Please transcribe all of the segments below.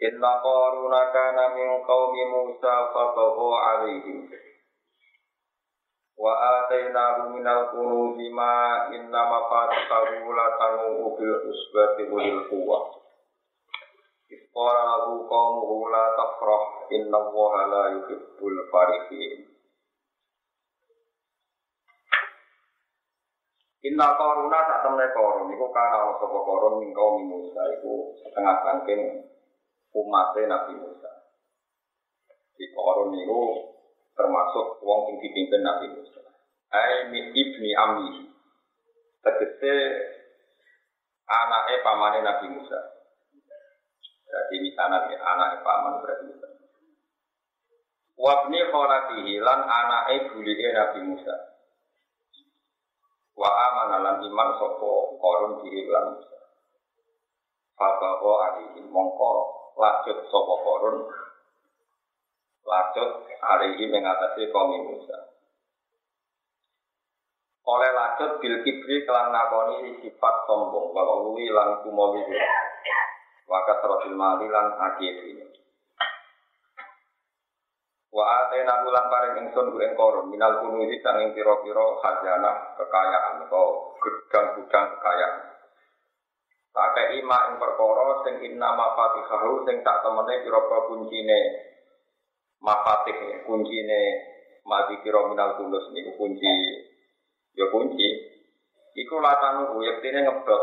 Inna qaruna kana min qaumi Musa fabagha alaihim. Wa atainahu minal kunuzi ma inna mafatihahu latanu bil usbati ulil quwwah. Isqara lahu qaumuhu la tafrah inna allaha la yuhibbul farihin. Inna qaruna sak temne korun iku kana sapa min qaumi Musa iku setengah sangking umatnya Nabi Musa. Di Korun itu termasuk wong sing dipimpin Nabi Musa. Ai min ibni Ami. Tegese anaknya pamannya Nabi Musa. Berarti misalnya ya, anaknya paman berarti Musa. Wabni kholatihi lan anaknya bulihe Nabi Musa. Wa amana lan iman sopo korun diri lan Musa. Fabaho alihim mongko lanjut sopo korun? Lanjut hari ini mengatasi kaum Musa. Oleh lanjut bil kibri kelan nakoni sifat sombong kalau lui lan kumowi wakat rosil mali lan ini Wa atena ulang paring ingsun ku ing korum minal kunuzi sanging pira-pira khazanah kekayaan atau gudang-gudang kekayaan. Pakai ima ing perkara sing inna mafatihahu sing tak temene pira-pira kuncine. Mafatih kuncine. Mati kira minal kulus niku kunci. Ya kunci. Iku latanu yektine ngebot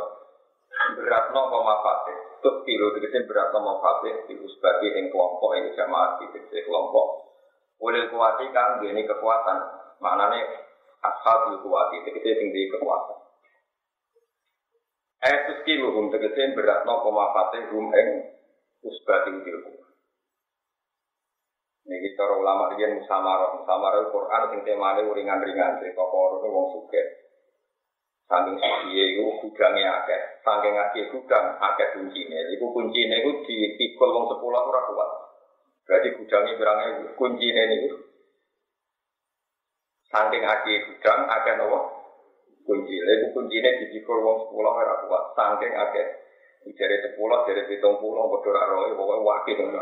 beratno apa mafatih? Tut kilo tegese beratno mafatih iku sebagai ing kelompok ing jamaah tegese kelompok. Oleh kuati kan ini kekuatan. Maknane ashabul kuati tegese sing kekuatan Etus ki luhum tegese beratno pemafate hum ing usbati utilku. Niki cara ulama riyen musamarah, musamarah Quran sing temane ringan-ringan cerita karo wong sugih. Saking suciye iku gudange akeh, saking akeh gudang akeh kuncine. Iku kuncine iku dipikul wong sepuluh ora kuat. Berarti gudange pirangnya kuncine niku. Saking akeh gudang akeh nopo? Kunci. Lalu kuncinya dipikul wong sepuluh ora kuat. Saking akeh. Dari sepuluh, dari hitung puluh, bodoh roh, pokoknya wakil ngono.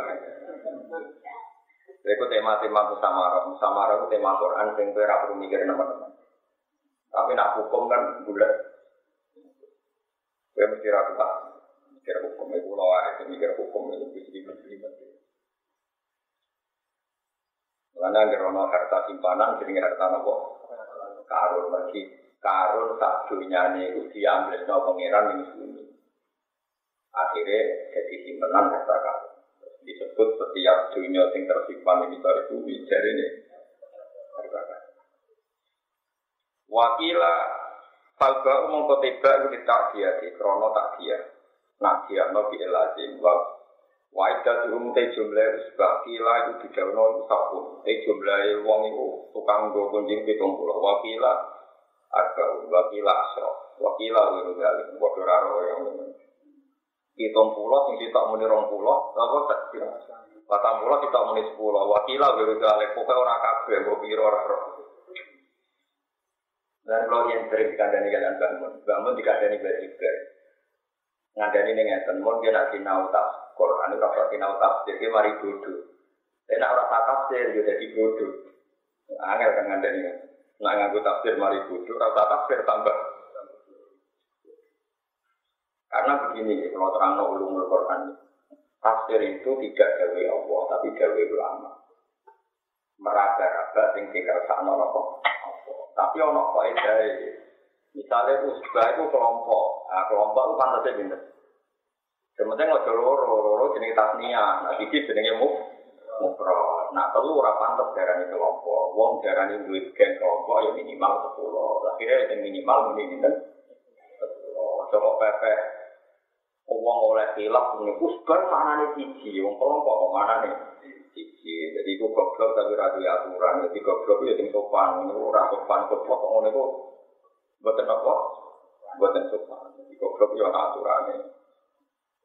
Itu tema-tema musamara. Musamara itu tema Quran kowe ora perlu mikir teman-teman. Tapi nak hukum kan bulat. Kowe mesti ra tak mikir hukum itu lo itu mikir hukum itu bisa dibeli Karena gerono harta simpanan, jadi harta nopo karun lagi karun tak dunia itu diambil no pangeran ini bumi. Akhirnya jadi simpenan harta karun. Disebut setiap dunia yang tersimpan di dari bumi jadi ini harta karun. Wakila Falba umum ketiba itu tak dia di krono tak dia. Nak dia no bi lazim wa te jumlah sebab kila itu di daun sabun. Te jumlah wong itu tukang gue kunjing pitung pulau. Wakila Arba wakila asro, wakila wiru galik, bodoh raro yang. Hitung pulau, sing kita muni rong pulau, apa tak kira? Pulau kita muni sepuluh, wakila wiru galik, pokoknya orang kabeh, pikir orang roh. Dan kalau yang sering dikandani kalian bangun, bangun dikandani berjibar. Ngandani ini ngeten, dia nak sinau tas, Quran itu kalau sinau tas, jadi mari bodoh. Tapi nak orang tafsir, dia jadi bodoh. Angel kan ngandani Nah nganggo tafsir mari bodoh, rasa tafsir tambah. Karena begini, kalau terang ulumul Quran, tafsir itu tidak gawe Allah, tapi gawe ulama. Meraba-raba sing dikersakno napa Tapi kok edae. Misalnya usbah itu kelompok, nah, kelompok itu pantasnya pinter. Sementara nggak loro, loro jenis tasnia, nah iki jenenge muf, mufrad. Nah, telu ora pantes darani kelompok. Wong darani duwe gen kelompok ya minimal 10. Akhirnya yang minimal muni pinten? 10. Coba pepe Wong oleh hilaf ini usbar mana nih siji, wong kelompok mana nih siji. Jadi itu goblok tapi ratu aturan. Jadi goblok itu yang sopan, itu orang sopan goblok kok ngono itu buatan apa? Buatan sopan. Jadi goblok itu aturannya.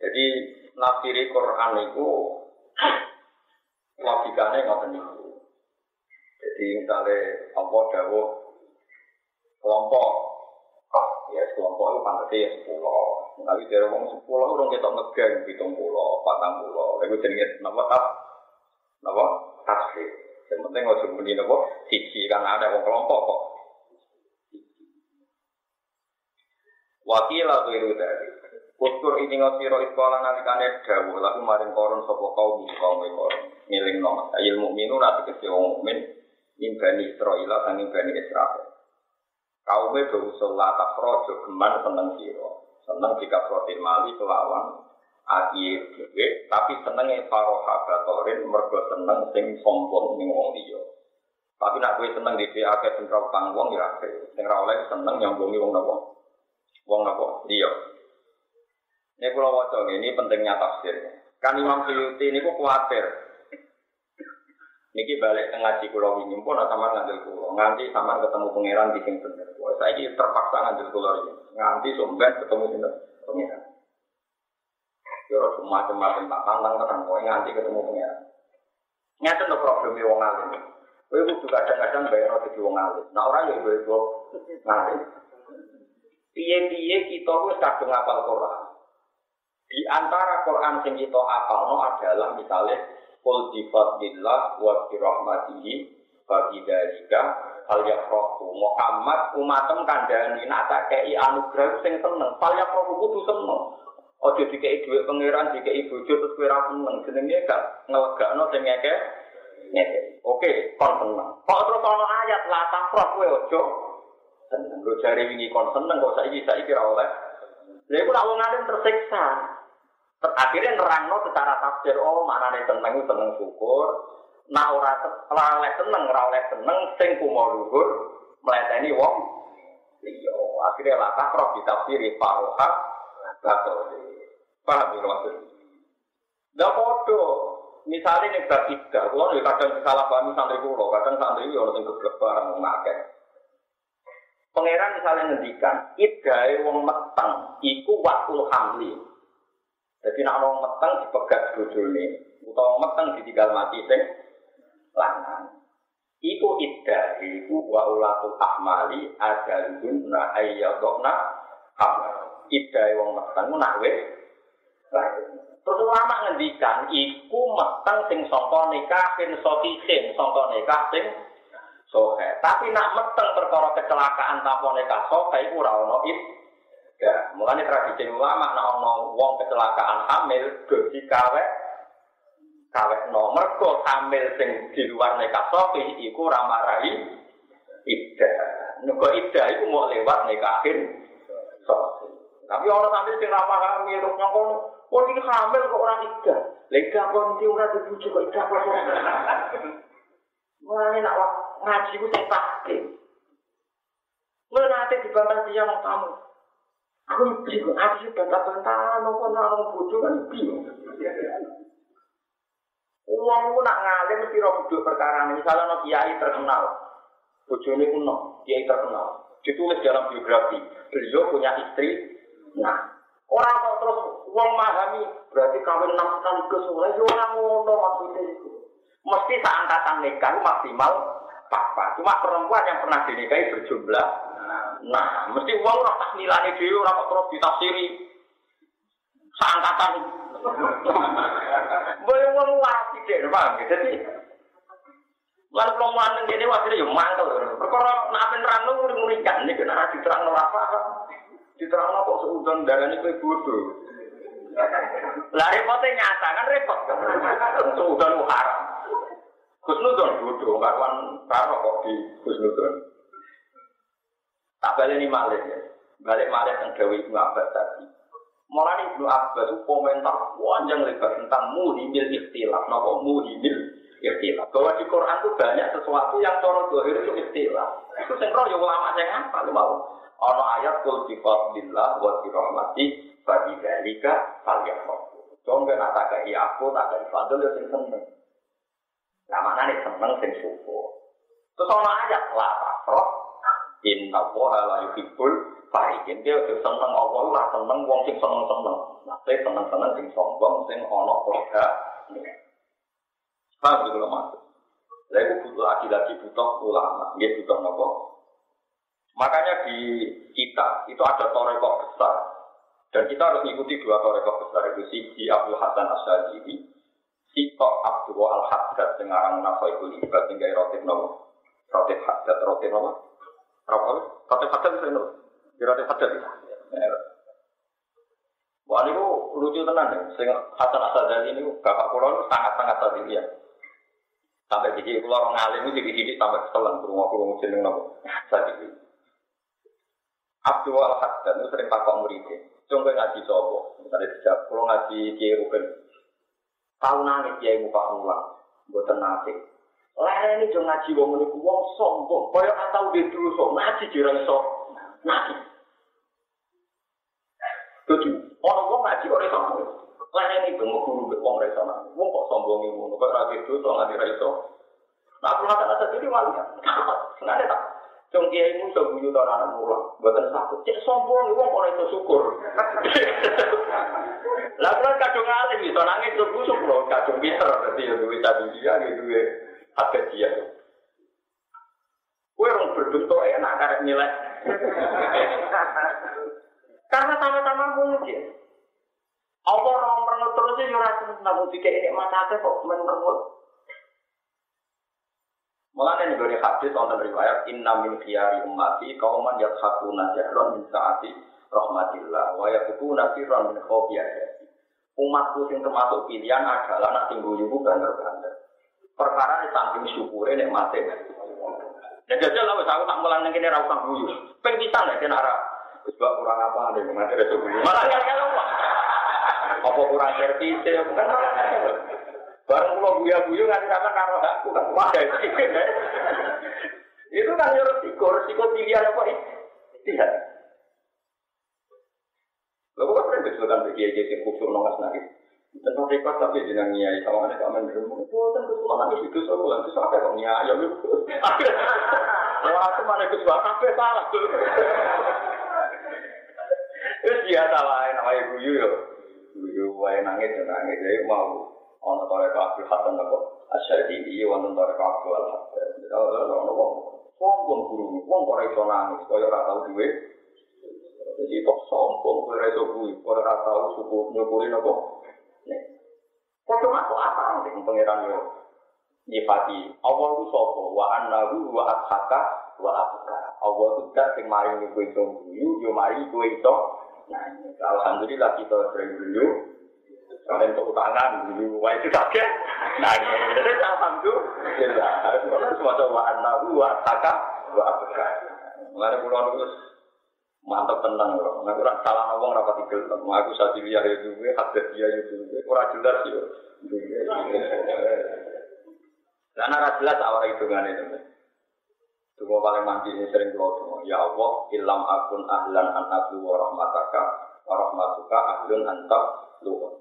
Jadi nafsiri Quran itu logikanya nggak itu. Jadi misalnya kelompok, ah, ya kelompok itu pantasnya ya sepuluh. Tapi dari orang sepuluh orang kita ngegeng hitung pulau, patang pulau. Lalu jadi nama tas, nama tasbih. Yang penting nggak cuma ini nama sisi karena ada orang kelompok kok. Wakil atau itu dari Uskur ini ngosiro iskola nalikane dawuh lalu maring koron sopo kaum kaum koron ngiling nom ilmu minu nanti kecil mukmin nimbani Israel dan bani Israel. Kaum itu usul latak rojo geman seneng siro seneng jika protein mali kelawan ati dhewe tapi senenge paroha batorin mergo seneng sing sombong ning wong liya. Tapi nak kowe seneng dhewe akeh sing ra utang wong ya akeh. Sing ra oleh seneng nyambungi wong napa? Wong napa? Liya. Ini kalau wajah ini pentingnya tafsir. Kan Imam Suyuti ini kok khawatir. Niki balik ngaji kulo ini pun sama ngambil kulo. Nganti sama ketemu pangeran di sini bener. Wah, saya ini terpaksa ngambil kulo ini. Nganti sumber ketemu sini pangeran. Yo macam-macam tak tantang terang. Wah, nganti ketemu pangeran. Nyata no problemnya wong alim. Kowe kudu kadang-kadang bayar di wong alim. Nah orang ya ibu ngalim. Piye-piye kita wis kadung ngapal Quran. Di antara Quran sing kita apalno adalah misalnya Qul bi fadlillah wa bi rahmatihi fa bidzalika fal yafrahu. Muhammad umatem kandhani nak tak kei anugerah sing seneng, fal yafrahu kudu seneng. Ojo dikei dhuwit pangeran, dikei bojo terus kowe ra seneng. Jenenge gak ngelegakno sing ngeke. Ngeke. Oke, kon seneng. Kok terus ana ayat la tafrah kowe ojo seneng. Lho jare wingi kon seneng kok saiki saiki ra oleh. Lha iku nak wong alim tersiksa. Akhirnya nerangno secara tafsir, oh mana nih seneng syukur, nah ora oleh seneng, ora oleh seneng, sing kumo luhur, wong. Iya, akhirnya lah takroh ditafsiri faroha, bato. Paham ya maksud? Nah podo, misalnya nih bab tiga, kalau kadang salah paham santri kulo, kadang santri yo orang geblek barang. Pangeran misalnya ngendikan, idai wong meteng, iku waktu hamli. Jadi nak orang meteng dipegat bojone, utawa meteng ditinggal mati sing lanang. Iku iddah iku wa ulatul ahmali ajalun na ayyadokna hamil. Iddah wong meteng nak wis Terus ulama ngendikan iku meteng sing sangka nikahin sotisin, sangka nikah sing sohe. Tapi nak meteng perkara kecelakaan tanpa nikah sohe iku ora ono Ya, mulanya tradisi ulama nak ono wong kecelakaan hamil gaji kawek kawek nomor kok hamil sing di luar nikah sofi iku ramarai ida. Nuko ida iku mau lewat nikahin sofi. Tapi orang sambil sing ramah hamil terus ngomong, oh ini hamil kok orang ida. Lega kon di ora dibujuk kok ida kok ora. Mulane nak ngaji ku sing pasti. Mulane nanti dibantah dia mau tamu. Aku bingung, aku sih bantah-bantahan, aku orang bodoh kan bingung. Uang itu nak ngalir mesti roh bodoh perkara ini. Misalnya no kiai terkenal, bodoh ini kuno, kiai terkenal. Ditulis dalam biografi, beliau punya istri. Nah, orang kok terus uang memahami, berarti kawin enam kali ke sungai, ya orang ngono maksudnya itu. Mesti seangkatan nikah maksimal papa. Cuma perempuan yang pernah dinikahi berjumlah Nah, mesti uang ora tak nilai dhewe ora kok terus ditafsiri. Sangkatan. Boleh uang wae deh, Bang. Jadi Lalu kalau neng ini wakilnya ya mantel. Perkara nak apa nerang lu ngurikan nih kena diterang lo apa? Diterang kok seudon darah ini kue bodoh. Lah repotnya nyata kan repot. Seudon lu haram. Kusnudon bodoh, karuan karo kok di Kusnudon. Tak balik ini malik ya. Balik malik yang Dewi Ibnu Abbas tadi. Mulai Ibnu Abbas itu komentar panjang lebar tentang muhimil ikhtilaf. Nopo muhimil ikhtilaf. Bahwa di Quran itu banyak sesuatu yang cara dohir itu ikhtilaf. Itu roh ya ulama yang apa lu mau. Ono ayat kul bi fadlillah wa bi rahmati bagi dalika mau. Coba nak tak aku, tak kayak fadl ya sing seneng. Nah mana nih seneng sing syukur. Terus ono ayat lah tafroh. Inna woha la yuhibbul farikin. Dia udah seneng Allah, lah seneng wong sing seneng-seneng. Nanti seneng-seneng sing sombong, sing ono keluarga. Paham gitu loh maksud. Lalu butuh lagi-lagi butuh ulama. Dia butuh nopo. Makanya di kita itu ada torekok besar. Dan kita harus mengikuti dua torekok besar. Itu Sidi Abdul Hasan Asyadili. Sito Abdul Al-Haddad. Dengarang Nafaikul Ibad. Tinggal rotib nopo. Rotib Haddad. Rotib nopo. Rotib Haddad bisa nopo. Di rotib Haddad bisa. Wah ini lucu tenan ya. Sing Hasan Asyadili ini bapak pulau sangat-sangat tadi ya. Sampai jadi keluar orang alim itu jadi sampai keselan rumah kurung jeneng nopo. Tadi. Abdul Al Haddad itu sering takut muridnya. Coba ngaji sopo. Misalnya dijawab, kalau ngaji Kiai Ruben. Tahu nangis Kiai muka ulang. Buat nasib. Lain ini jangan ngaji wong ini wong sombong. Kaya atau dia dulu sok ngaji jirang sok ngaji. Tujuh. Orang wong ngaji orang sombong. Lain ini bengok guru wong rasa nangis. Wong kok sombong ini. Kok rapi itu sok ngaji raiso. Nah, aku rasa rasa jadi wali. Sengaja tak. Cung kiai mu iso guyu ta anak mulang, mboten takut. Cek sombong wong ora iso syukur. Lah kula kadung alim iso nangis tur busuk lho, kadung pinter dadi yo duwe tadi dia gitu duwe hak dia. Kowe rong berbentuk enak karek nilai. Karena sama-sama mungkin. Allah orang merengut terus ya ora seneng dikek ini matake kok merengut. Mulanya nih dari hadis wonten riwayat inna min khiyari ummati kauman yathakuna jahlon min saati rahmatillah wa yakutuna sirran min khofi Umatku sing termasuk pilihan adalah nak tinggu yubu banter-banter. Perkara ini samping syukure nek mati. Ya jajal lah, aku tak mulang ning kene ra guyu. Ping pisan nek kena ra sebab kurang apa mati reso guyu. Malah ya Apa kurang servis ya bukan Barang pulau buya-buyu nggak sama karo aku kan wadah itu kan ya resiko, resiko pilihan apa itu? Tidak. Lalu kan pernah misalkan bagi aja yang khusus nongas nangis. Tentang rekod tapi jenang niai sama mana kamen dulu. Oh, kan kesulitan nangis itu soal bulan itu sampai kok niai ya itu. Wah, aku mana kesulitan sampai salah. Itu dia salah namanya guyu yo. Guyu wae nangis nangis jadi mau ono tore kabeh haten apa asyadi wonten tore kabeh al haten ono wong. Sombong guru wong ora iso nangis kaya ora tau duwe. Jadi kok sombong ora iso kuwi ora tau suku nyukuri napa? Aku apa? Nih pangeran yo nyifati Allah itu sopo wa annahu wa ashaka wa abka Allah itu tak sing mari kowe iso yo mari iso alhamdulillah kita sering Kalian tepuk tangan, dulu, wah itu sakit. Nah, jadi alhamdulillah. Karena semua cobaan nahu, wa taka, wa abeka. Mengenai pulau itu mantap tenang loh. Nah, kurang salah ngomong rapat. Mau aku saat ini ya itu, hadir dia itu, kurang jelas ya. Karena rasa jelas awal hitungan itu. Semua paling mandi ini sering keluar Ya Allah, ilam akun ahlan an abdu wa rahmataka wa rahmatuka ahlun antak luwah.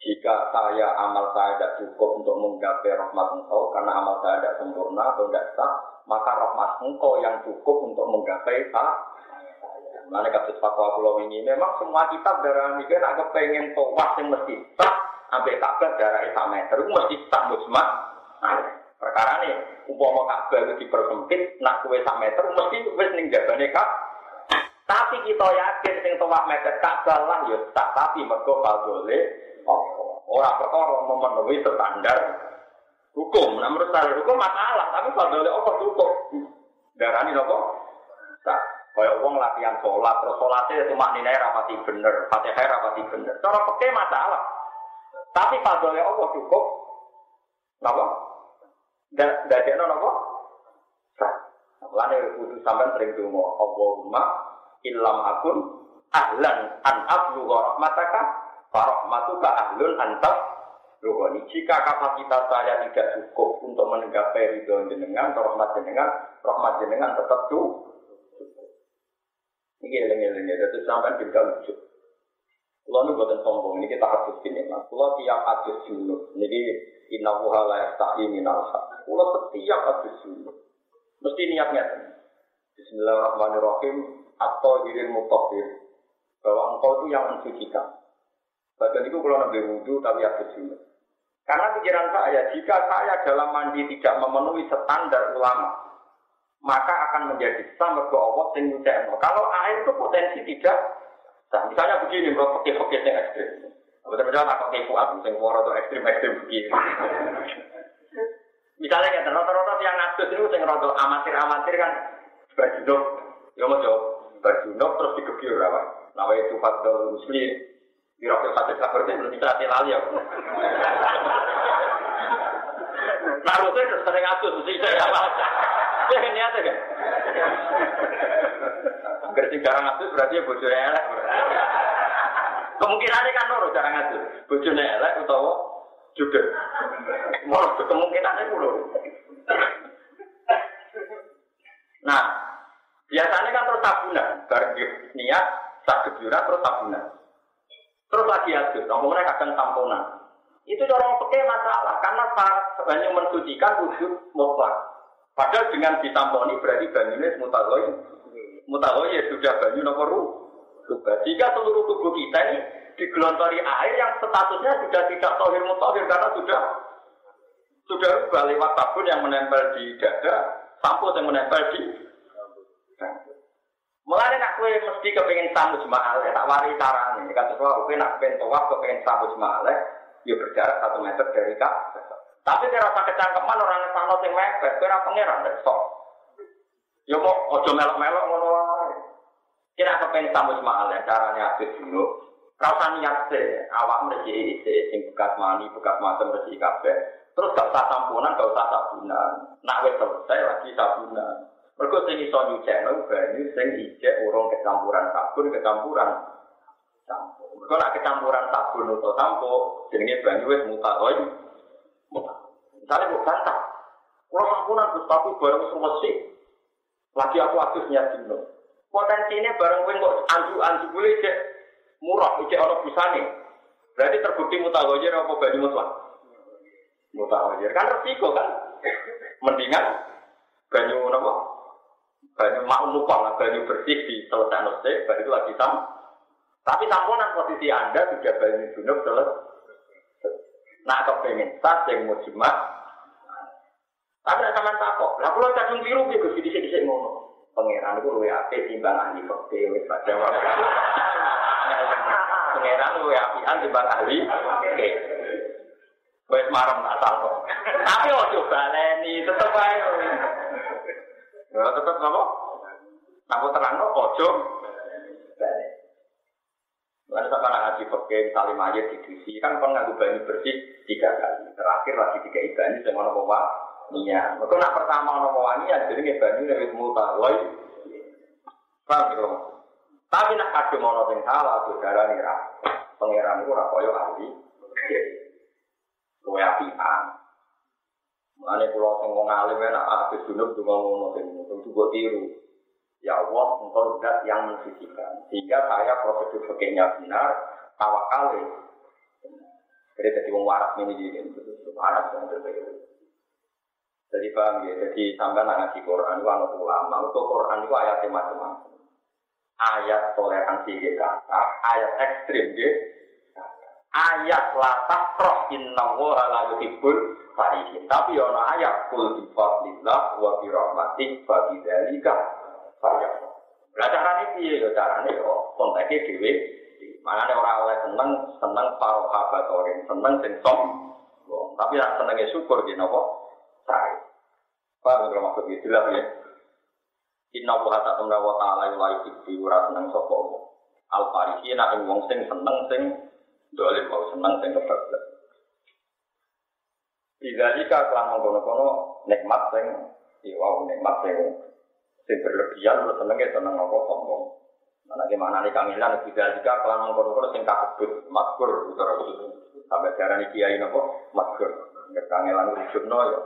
Jika saya amal saya tidak cukup untuk menggapai rahmat engkau karena amal saya tidak sempurna atau tidak sah, maka rahmat engkau yang cukup untuk menggapai tak. Mana kasus fatwa pulau ini memang semua kitab darah mikir agak pengen towas yang mesti sah sampai kabar darah itu meter mesti sah musma. Nah, perkara nih umpama kabar itu dipersempit nak kue sak meter mesti wis ning jabane kak. Tapi kita yakin sing towas meter tak lah ya tak tapi mergo boleh Orang perkara memenuhi standar hukum. Nah, menurut standar hukum masalah, tapi fadlnya Allah cukup. Darah ini apa? Tak. Kayak uang latihan sholat, terus sholatnya itu maknanya rapati bener, fatihah rapati bener. Cara pakai masalah. Tapi fadlnya Allah cukup. Kenapa? Dan dari apa? Sah. Lalu kudu sampai sering dungo. Allahumma ilham akun ahlan an ablu rahmataka Farahmatuka ahlun antas Rohani. Jika kapasitas saya tidak cukup untuk menenggapai ridho jenengan, rahmat jenengan, rahmat jenengan tetap cukup. Ini eling-eling ya, itu sampai tidak lucu. Kulo nu boten sombong ini kita hadis ini mas. Kulo tiap hadis junub. Niki inna wuha la yastahi minal haq. Kulo setiap hadis junub. Mesti niatnya. Bismillahirrahmanirrahim. Atau diri mutahhir. Bahwa engkau itu yang mensucikan. Bagian itu kalau nabi wudhu tapi hadis junub. Karena pikiran saya, jika saya dalam mandi tidak memenuhi standar ulama, maka akan menjadi sama ke Allah sing Kalau air itu potensi tidak Nah, misalnya begini, kalau pakai-pakai yang ekstrim. Betul-betul tak pakai fuad, yang atau ekstrim-ekstrim begini. misalnya kan, rata-rata yang ngatus itu yang rata amatir-amatir kan, berjunuk, ya mau jawab, berjunuk terus dikebiur apa? Nawa itu fadl muslim, dirokil satu kabar itu belum bisa lali ya. Nah, terus sering ngatus, mesti saya apa? Ya kan niatnya kan? Agar sing jarang ngatur berarti ya bojone elek. Kemungkinannya kan loro jarang ngatur. Bojone elek utawa juga. Mau kemungkinannya loro. Nah, biasanya kan terus tabunan, bareng niat sak gebyuran terus tabunan. Terus lagi adus, ngomongnya kadang tamponan. Itu orang pakai masalah karena banyak mensucikan wujud mutlak. Padahal dengan ditamponi berarti banyunya mutagoi mutahoy ya sudah banyu nomor rubah. Jika seluruh tubuh kita ini digelontori air yang statusnya sudah tidak tohir mutahir karena sudah sudah rubah lewat sabun yang menempel di dada, sampo yang menempel di Mulai nak kue mesti kepengen samu jemaah, tak wari cara ini. Kata soal kue nak pengen tawaf kepengen samu jemaah, ya berjarak satu meter dari kak. Tapi kira rasa kecangkeman orang sana sing mepet, kira pangeran, sok. Ya mau ojo melok-melok ngono wae. Kira kepen tamu semaal ya caranya habis dulu. Rasa niat se, awak mrejeki se sing bekas mani, bekas macam mrejeki kabeh. Terus gak usah sampunan, gak usah sabunan. Nak wis selesai lagi sabunan. Mergo sing iso nyucekno banyu sing ijek urung kecampuran sabun, kecampuran sampo. Mergo nak kecampuran sabun atau sampo, jenenge banyu wis mutaroy. Misalnya bukan tak. Kalau sampunan Gus tapi bareng semesti lagi aku atus niat dino. Potensinya bareng kowe kok anju-anju boleh cek murah, cek orang busane. Berarti terbukti mutawatir apa banyu mutlak? Mutawatir kan resiko kan. Mendingan banyu apa? Banyu mau numpang, banyu bersih di selesai nose, baru itu lagi sam. Tapi samponan posisi anda sudah banyu junub selesai. Nah kepengen tas yang mau tapi nak sampean takok, lah kula kadung biru piye Gus dhisik-dhisik ngono. Pangeran iku luwe apik timbang ahli fikih wis pada wae. Pangeran luwe apian timbang ahli fikih. Wis marem tak takok. Tapi ojo baleni, tetep ae. Ya tetep napa? Aku terangno ojo baleni. Lalu sama anak ngaji pakai salim aja di diisi kan nganggo banyu bersih tiga kali. Terakhir lagi tiga ikan ini sama bawa Iya, Mereka nak pertama nopo ya, jadi nggak banyu dari mutawai. Paham gitu? Tapi nak kadung ono sing salah, saudara nih rah. Pangeran itu rakoyo ahli. Kowe apian. Mulane kula sing wong alim enak habis dunuk donga ngono sing itu tiru. Ya Allah, engkau zat yang mensucikan. Sehingga saya prosedur fakirnya benar, tawakal. Jadi jadi wong waras ini jadi waras yang terbaik. Jadi paham ya, jadi sampai ngaji Quran itu anak ulama, untuk Quran itu ayatnya macam-macam. Ayat toleransi kita, ayat ekstrim dia, ayat latah roh inna wa la yuhibbul farihin. Tapi ya ada ayat kul bi fadlillah wa bi rahmatih fa bi dzalika falyafrah. Lah carane piye ya carane kok konteke dhewe. Manane ora oleh seneng seneng paro kabat seneng sing som. Tapi nek senenge syukur di napa? Sai. Paham kalau maksud itu jelas ya. Inna wa tumna wa ta'ala yulayu tibbi ura seneng sopo Al farisi nak wong sing seneng sing dolim mau seneng sing kebablas. Tidak jika kelang mengkono-kono nikmat sing iwa nikmat sing sing berlebihan terus senengnya seneng apa sombong. Mana gimana nih kamilan tidak jika kelang mengkono-kono sing kakebut makkur utara sampai cara nih kiai nopo makkur. Kekangelan ujubno ya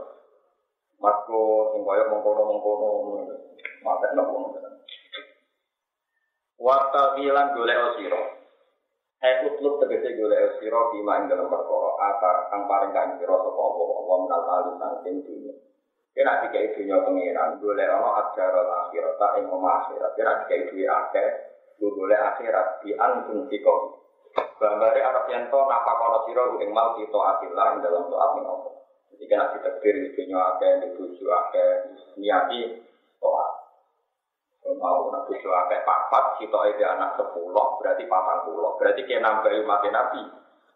Mako sing kaya mengkono-mengkono mate nopo. Wata bilang golek sira. Eh utlub tegese golek sira bima ing dalam perkara apa kang paring kang sira sapa apa apa menal kali saking dunya. Kena dikai dunya pengiran, golek ana ajar akhirat tak ing omah akhirat. Kena dikai duwe akeh, golek akhirat di antum fiko. Gambare arep yen to napa kono sira ing mal kita atillah ing dalam doa ning apa. Jadi kena ditakdir di dunya akeh, di bojo akeh, niati doa. Mau nak bojo akeh papat kita ide anak sepuluh berarti patang puluh. Berarti kena nambahi mati nabi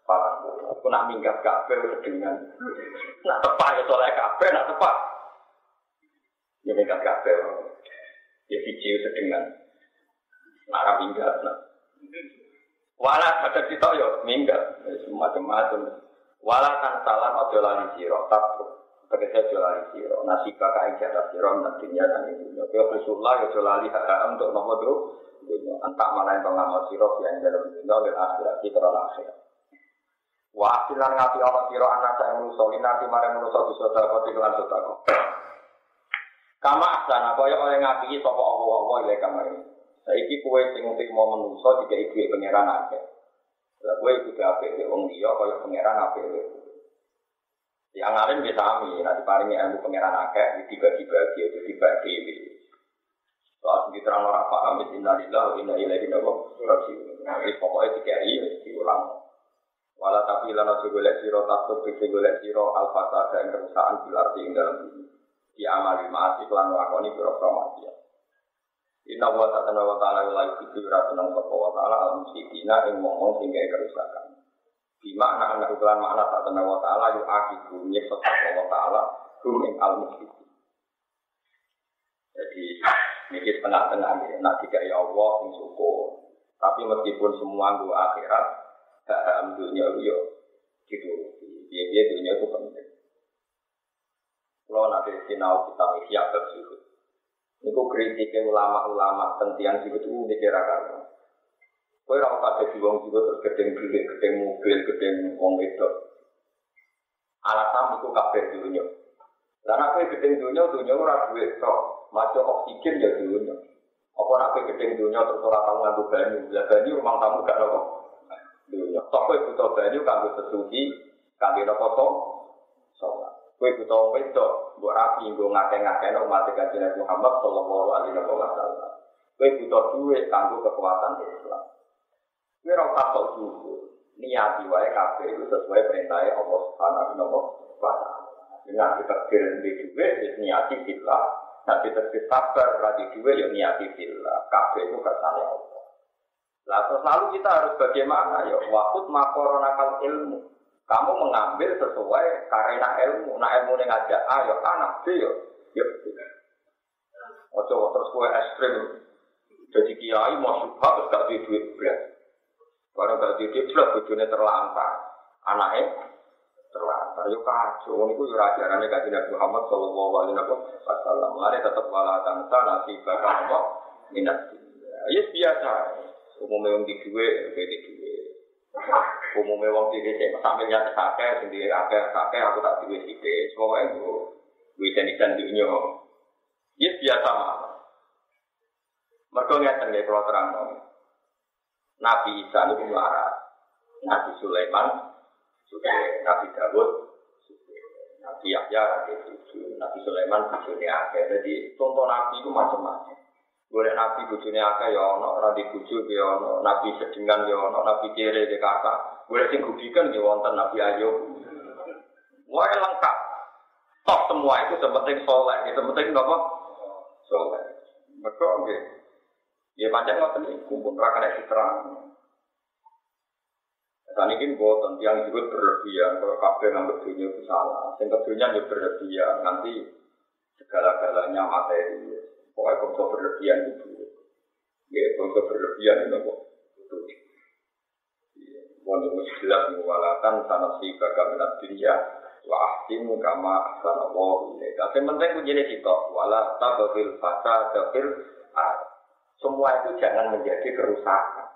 patang puluh. Aku nak minggat kafe dengan nak tepat ya soalnya kafe nak tepat ya minggat kafe ya video sedengan nak minggat nak. Wala ada kita yo minggat. Semacam-macam wala kan salam atau lari siro tapi Tegese jolali siro, nasibah kain jatah siro, nantinya dan dunia. Kau Rasulullah ya jolali hak untuk nopo tuh, dunia. Antak malah yang pengamal siro, yang dalam dunia, dan akhirat adalah akhirat. Wa asilan ngati Allah siro anak saya menuso, nanti mare menuso bisa dapat iklan sotako. Kama asana, kaya oleh ngapi sopo Allah Allah ilai kamari. Saiki kue sing mau menuso, jika ibu pengeran akeh. Lah kue iku apik wong liya kaya pangeran apik yang alim bisa ami, nanti paringi ilmu pangeran akeh, dibagi-bagi, itu dibagi. Di terang orang paham, Bismillahirrahmanirrahim, inna ilaihi. Jadi pokoknya tiga ini diulang. Walau tapi lana segolek siro takut, segolek siro al-fatah dan kerusahaan bilarti ing dalam bumi. Di amal lima asik lan lakoni biro-biro maksiat. Inna wa ta'ala wa ta'ala wa ta'ala wa ta'ala wa ta'ala al-musyidina ing ngomong sehingga kerusakan. Di makna anak ukuran makna tak tenar wa ta'ala yu akibu nyeksa wa ta'ala ing al Jadi ini tengah-tengah ya, nak tiga ya Allah sing syukur. Tapi meskipun semua gue akhirat, hak dunia itu ya gitu. Dia dia dunia itu penting. Kalau nanti sinau kita isyak bersyukur. Ini kritiknya ulama-ulama tentang itu dikira-kira. Kowe ora usah dadi wong juga terus gedeng duit, gedeng mobil, gedeng wong wedok. Alasan itu kabeh dunia. Karena kowe gedeng dunia, dunia ora duit tok. Maca oksigen ya dunia. Apa nek kowe gedeng dunia terus ora tau nganggo banyu, lah banyu rumah tamu gak nopo. Dunia. Tok kowe butuh banyu kanggo sesuci, kanggo nopo to? Sholat. Kowe butuh wedok, mbok rapi, mbok ngake-ngakeno umat kanjeng Muhammad sallallahu alaihi wasallam. Kowe butuh duit kanggo kekuatan Islam. Kowe ora sok syukur. Niati wae kabeh itu sesuai perintah Allah Subhanahu wa taala. Dengan kita kirim di duit, ya niati kita. Nah kita sabar, radi duit, ya niati kita. Kabeh itu kersane Allah. Lalu kita harus bagaimana ya? Wakut makoronakal ilmu. Kamu mengambil sesuai karena ilmu. Nah ilmu yang ngajak A, ya anak B, ya. Ya. Ojo terus kue ekstrim. Jadi kiai mau subhat terus gak duit beras. Barang gak dia jelas bojone terlantar. Anaknya terlantar. Yuk kacau. Ini ku ajarannya kaji Nabi Muhammad Sallallahu Alaihi Wasallam. Mari tetap wala tansa nasi bakal apa minat. Ya biasa. Umumnya yang di dua, di dua. Umumnya wong di desa sambil nyata sake, sendiri akeh sake, aku tak duwe sithik. Semua itu wisen-wisen dunia. Ya biasa. Mereka ngeten nggih kula terang Nabi Isa itu melarat. Nabi Sulaiman sudah Nabi Dawud Nabi Yahya ada tujuh, Nabi Sulaiman tujuhnya akhir. Jadi contoh Nabi itu macam-macam. Boleh Nabi bujune akeh ya ono, Nabi buju ya ono, Nabi sedengan ya ono, Nabi kere ya kakak. Boleh sing gudikan ya wonten Nabi Ayub. Wah lengkap. Top semua itu sepenting soleh, itu penting apa? Soleh. Mereka nggih. Ya panjang ngoten niku pun ora kena diterang. Saat ini buatan yang disebut berlebihan, kalau kabel ngambil dunia itu salah. Yang dunia juga berlebihan, nanti segala-galanya materi. Pokoknya bangsa berlebihan itu. Ya, bangsa berlebihan itu kok. Wong itu mengwalakan sana si minat dunia. Wa ahsimu kama ahsan Allah ilaika. Yang penting kuncinya kita. Wala tabafil fasa tabafil semua itu jangan menjadi kerusakan.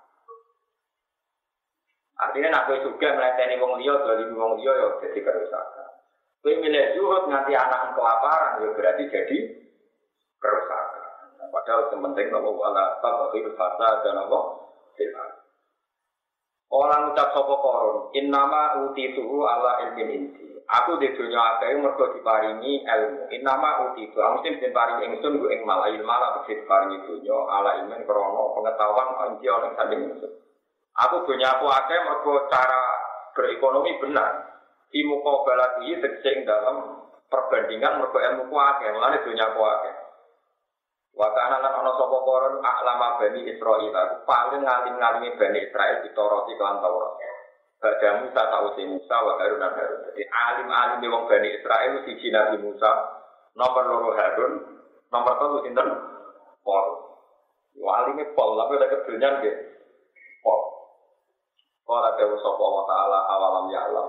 Artinya nak kowe juga melayani wong liya, dolimi wong liya ya jadi kerusakan. Kowe milih zuhud nganti anak kelaparan ya berarti jadi kerusakan. Padahal yang penting nopo wala tabaqil fasa dan nopo Orang ucap sapa koron, innama utituhu ala ilmin inti. Aku di dunia akeh mergo diparingi ilmu. Innama utitu, aku mesti diparingi ingsun gue ing malah ilmala tegese diparingi dunya ala ilmin krana pengetahuan anji ana sanding ingsun. Aku dunia aku akeh mergo cara berekonomi benar. Di mukabalati tegese ing dalam perbandingan mergo ilmu ku akeh, mulane dunia aku akeh. Wa kana lan ana sapa koron aklama bani Israil paling ngalim-ngalimi bani Israil ditoroti kelan Taurat. Baca Musa tahu si Musa wa Harun dan Harun. Jadi alim-alim di wong bani Israil siji Nabi Musa, nomor loro Harun, nomor telu sinten? Pol. Yo alime pol, tapi ada kedunya nggih. Pol. Kala dewa sapa wa taala awalam ya alam.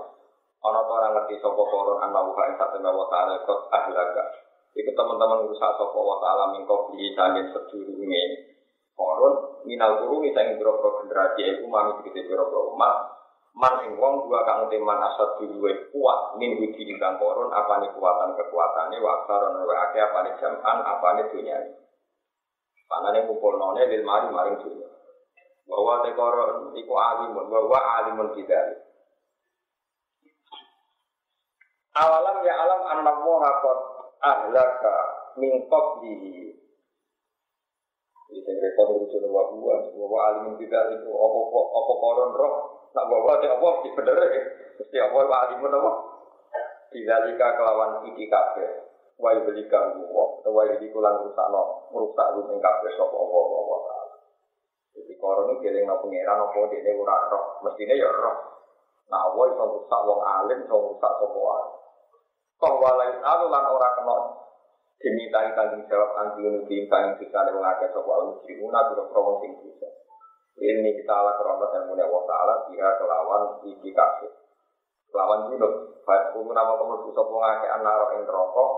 Ana ta ora ngerti sapa koron ana wa taala kot ahlaga. Iku teman-teman rusak sapa wa taala mingko beli sedurunge. Koron minal kuruni sanging boro generasi iku mami dikete boro umat. Man ing wong dua kang teman asat duwe kuat min widi ingkang koron apane kuatan kekuatane wa aksaron wa akeh apane jaman apane dunya panane kumpulnone lil mari maring dunya. Bahwa tekoron iku alimun bahwa alimun tidak awalam ya alam wa qad ahlaka min qablihi. Ini sing rekor urusan wa huwa wa alimun itu apa apa koron roh? Nak bawa si Allah di bener ya. Mesti Allah wa alimun apa? Bidalika kelawan iki kabeh. Wa yudlika wa wa yudliku lan rusakno merusak lu ing kabeh sapa Allah wa taala jadi koron iki eling nang pangeran apa dene ora roh. Mestine ya roh. Nah Allah iso rusak wong alim iso rusak sapa wae Kau walai alu lan ora kena dimintai tanggung jawab anti unuti kang sisa wong akeh sapa al muslimuna biro promong sing bisa. Ini kita ala kerono dan mulia wa ta'ala Dia kelawan iki kasih Kelawan junub Baik kumu nama kamu bisa pengake anaro ing rokok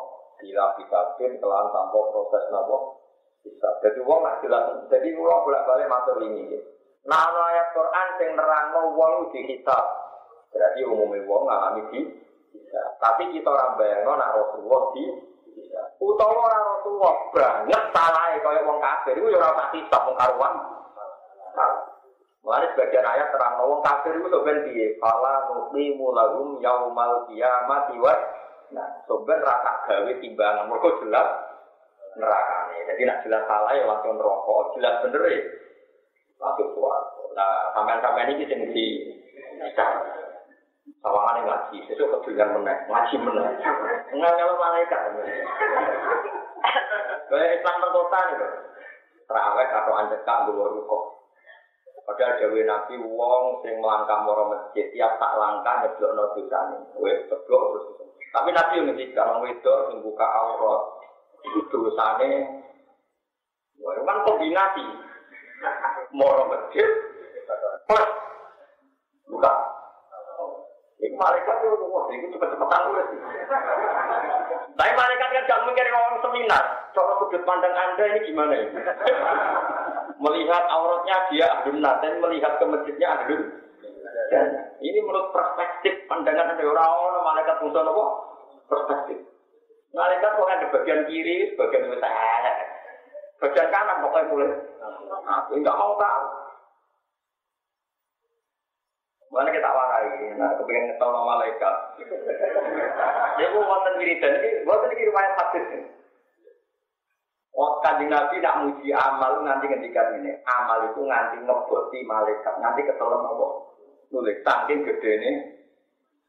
Bila bikabin kelawan tanpa proses nabo Bisa. Jadi wong nak jelas Jadi wong bolak balik matur ini Nah ayat Quran yang nerangno wong di kitab. Berarti umumnya wong ngalami di bisa Tapi kita orang bayangno nak Rasulullah di bisa Utawa orang Rasulullah banget salah Kaya wong kafir Itu ya orang tak kitab wong karuan sebagian ayat terang wong kafir itu sebenarnya piye? Fala nuqimu lahum yaumal qiyamati wa nah sebenarnya rasa gawe timbangan mergo jelas nerakane. Jadi nak jelas salah ya langsung neraka, jelas bener ya langsung suwarga. Nah, sampean-sampean iki sing di Sawangan yang ngaji, sesuk kedulian meneh, ngaji meneh. Enggak kalau malaikat. Kayak Islam perkota nih, terawet atau anjekak dua rukuk. Padahal dewe Nabi wong sing melangkah moro masjid tiap tak langkah nyeblokno dosane. Wis ceblok terus. Tapi Nabi ngendikan wong wedok sing buka aurat itu dosane Wah, kan kombinasi. Moro masjid plus buka. Ini malaikat itu, wah, ini cepet-cepetan sih. Tapi malaikat kan gak mikir orang seminar. Cara sudut pandang Anda ini gimana ya? melihat auratnya dia ahlun dan melihat ke masjidnya ahlun dan ini menurut perspektif pandangan ada orang-orang malaikat musuh apa? Perspektif. Malaikat kok ada bagian kiri, bagian utara, bagian kanan pokoknya mulai. Aku enggak mau tahu. Mana kita warai, nah kepengen nama malaikat. Dia mau wonten wiridan ini, wonten iki riwayat ini. Oh, kanjeng Nabi nak muji amal nanti ketika ini. Amal itu nganti ngeboti malaikat, nanti ketelan apa? Nulis saking gede ini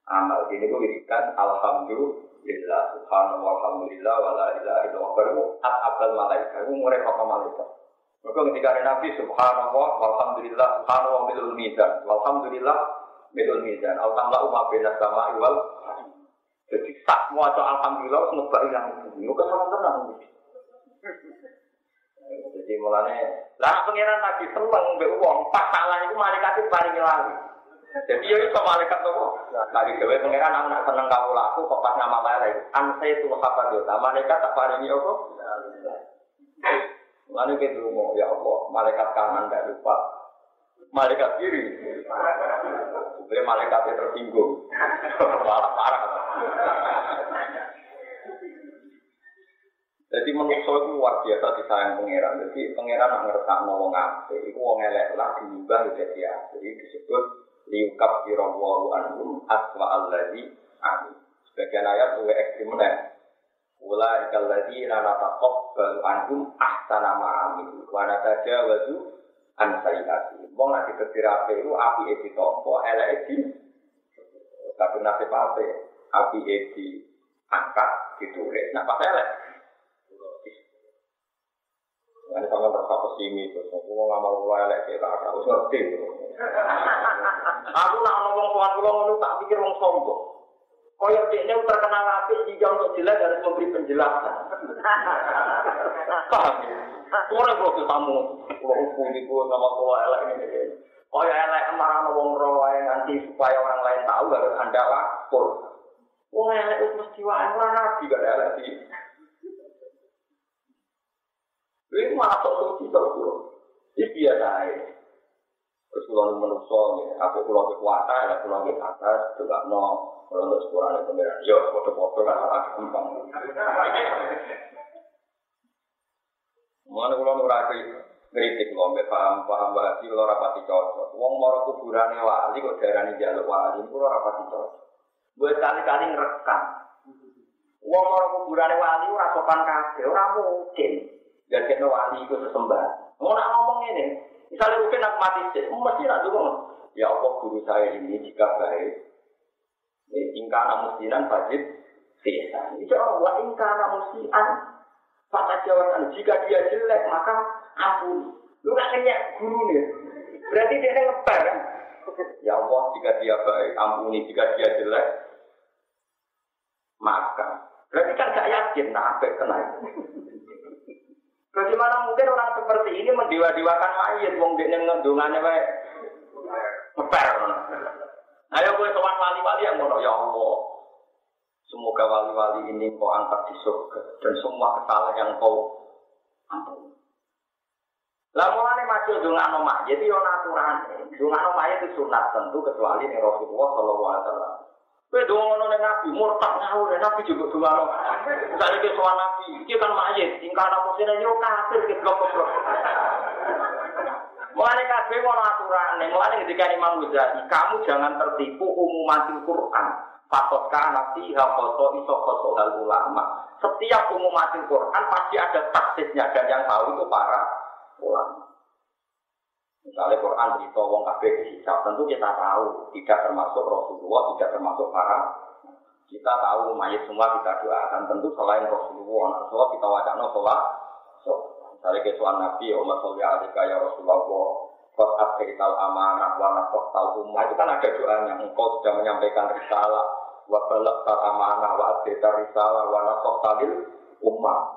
amal ini gue wiridan alhamdulillah subhanallah walhamdulillah wala ilaha illallah abal malaikat gue ngurek apa malaikat maka ketika Nabi subhanallah walhamdulillah subhanallah milul mizan walhamdulillah milul mizan al tamla umma bina sama iwal. Jadi sak mau alhamdulillah ngebak yang itu itu kan tenang. Jadi mulane lah pangeran lagi seneng mbek wong pas salah itu malaikat itu paling lali jadi ya itu malaikat nopo lagi dewe pangeran aku nak seneng kamu laku kok pas nama malaikat an saya tuh apa dia malaikat tak paringi apa Lalu kita ngomong, ya Allah, malaikat kanan tidak lupa. Malaikat kiri. Sebenarnya malaikatnya tersinggung. Malah parah. Jadi manusia itu luar biasa disayang pangeran. Jadi pangeran nak ngertakno wong apik, iku wong elek lah diubah jadi apik. Jadi disebut liukab kirawahu anhum aswa alladzi amin. Sebagian ayat luwih ekstrim. Ula ikal ladzi la nataqabbal anhum ahsana ma amil wa natajawazu an sayyiati. Wong nek diketir apik iku apike ditampa, eleke di kadung nasib apik, apike di angkat ditulis. Nah pas elek Ini sama terasa pesimi terus. Aku mau ngamal kula elek kayak tak aku ngerti. Aku nak ngomong kula ngono tak pikir wong sombong. Koyok dia terkenal api jika untuk jelas harus memberi penjelasan. Paham? Orang kalau tamu, kalau hukum itu sama kula elek ini. Koyok elek marah wong yang nanti supaya orang lain tahu harus anda lapor. Wong elek itu mesti wae ora nabi gak elek sih. Ini malah sok suci kalau pulau. Ini biasa aja. Terus ini menusuk, aku pulau kekuatan, ada pulau ke atas, juga no, kalau untuk sekurang itu merah. Yo, foto-foto kan malah gampang. Mana pulau nuraki kritik loh, paham paham bahasa kalau rapati cocok. Wong moro kuburannya wali kok darah jaluk wali, pulau rapati cocok. Gue kali-kali ngerekam. Wong moro kuburannya wali ora sopan kabeh, ora mungkin. Jadi wali itu sesembah. Mau nak ngomong ini, misalnya mungkin aku mati sih, mesti nak dulu. Ya Allah guru saya ini jika baik, ingkar namusinan wajib sisa. Insya Allah ingkar namusian, Pak jawaban jika dia jelek maka ampuni. Lu gak kenya guru nih. Berarti dia ngeper kan? Ya Allah jika dia baik, ampuni. Jika dia jelek, maafkan. Berarti kan gak yakin, nah apa kena Bagaimana mungkin orang seperti ini mendewa-dewakan mayat, wong dia ngedungannya baik ngeper. Ayo gue sowan wali-wali yang ngono ya Allah. Semoga wali-wali ini kau angkat di surga dan semua kesalahan yang kau ampuni. Lah mulane maju dongano mayit yo aturane. Dongano mayit itu sunat tentu kecuali ning Rasulullah sallallahu alaihi wasallam. Kowe dongono ning Nabi murtad ngawur Nabi juga dongano. Misalnya ke sowan Nabi, iki kan mayit, ingkana musine yo kafir ke blok-blok. Mulane kabeh ono aturane. Mulane ketika Imam Ghazali, kamu jangan tertipu umumatil Quran. Fakot kana fiha koso iso koso hal ulama. Setiap umumatil Quran pasti ada taksisnya dan yang tahu itu para ulama. Misalnya Quran cerita wong kabeh dihisab, tentu kita tahu tidak termasuk Rasulullah, tidak termasuk para kita tahu mayat semua kita doakan tentu selain Rasulullah, Rasulullah kita wacana sholat. Misalnya kesuan Nabi, Umar Sholli Alika ya Rasulullah, Kot amanah wa tal ummah itu kan ada doanya. Engkau sudah menyampaikan risalah wa balak amanah wa akhirital risalah wa talil ummah.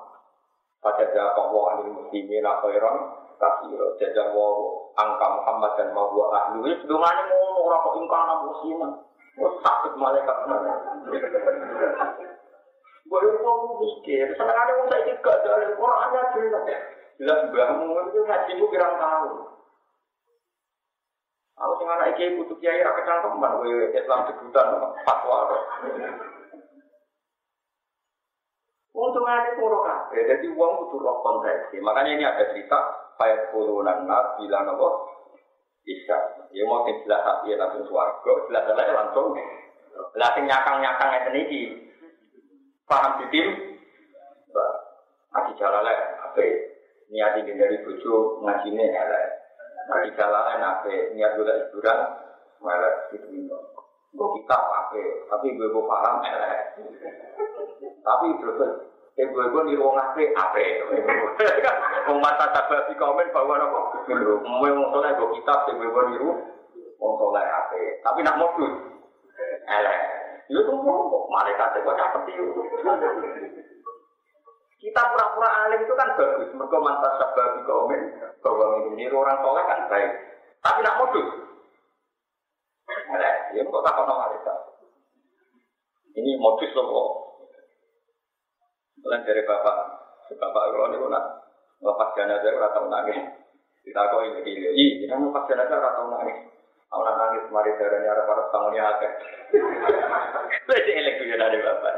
Pada jawab wa anil muslimin khairan kasiro. Jajah wa angka Muhammad dan ma wa ahlu. Ini sedungannya mau orang kok ingkana musliman. Wah sakit malaikat Gue mau mikir, ada mau saya juga dari Qurannya jelas. Jelas bahmu itu ngajimu kirang tahu. Aku sing anak iki butuh kiai ra kecangkeman kowe Islam debutan fatwa. Untungane poro kabeh, jadi uang butuh roh konteks. Makanya ini ada cerita Fayat Kurunan Nas bilang apa? Isa. Ya mau sing jelas hati ya langsung suarga, jelas jelas langsung. Lah sing nyakang-nyakang ngeten iki. Paham ditim? Aji jalale ape? Niati dari bojo ngajine elek. Nah, jalan nabe niat juga hiburan, melek gitu gitu. Gue kita pakai, tapi gue gue paham elek. Tapi terus, eh gue gue di ruang ape ape. Mau mata tabah di komen bahwa apa? Mau yang soleh gue kitab, gue gue di ruang soleh ape. Tapi nak modus, elek. Itu tuh mau malaikat gue capek itu. Kita pura-pura alim itu kan bagus. Mereka mantas sabah di komen bahwa ini orang soleh kan baik. Tapi nak modus. Nah, ya kok tak nama malaikat. Ini modus loh kok. Selain dari bapak, bapak kalau ini nak lepas jenazah ora tau nangis. Kita kok ini iya, kita lepas jenazah ora tau nangis. Awan nangis mari darahnya ada para bangunnya ada. Beda elek tuh dari bapak.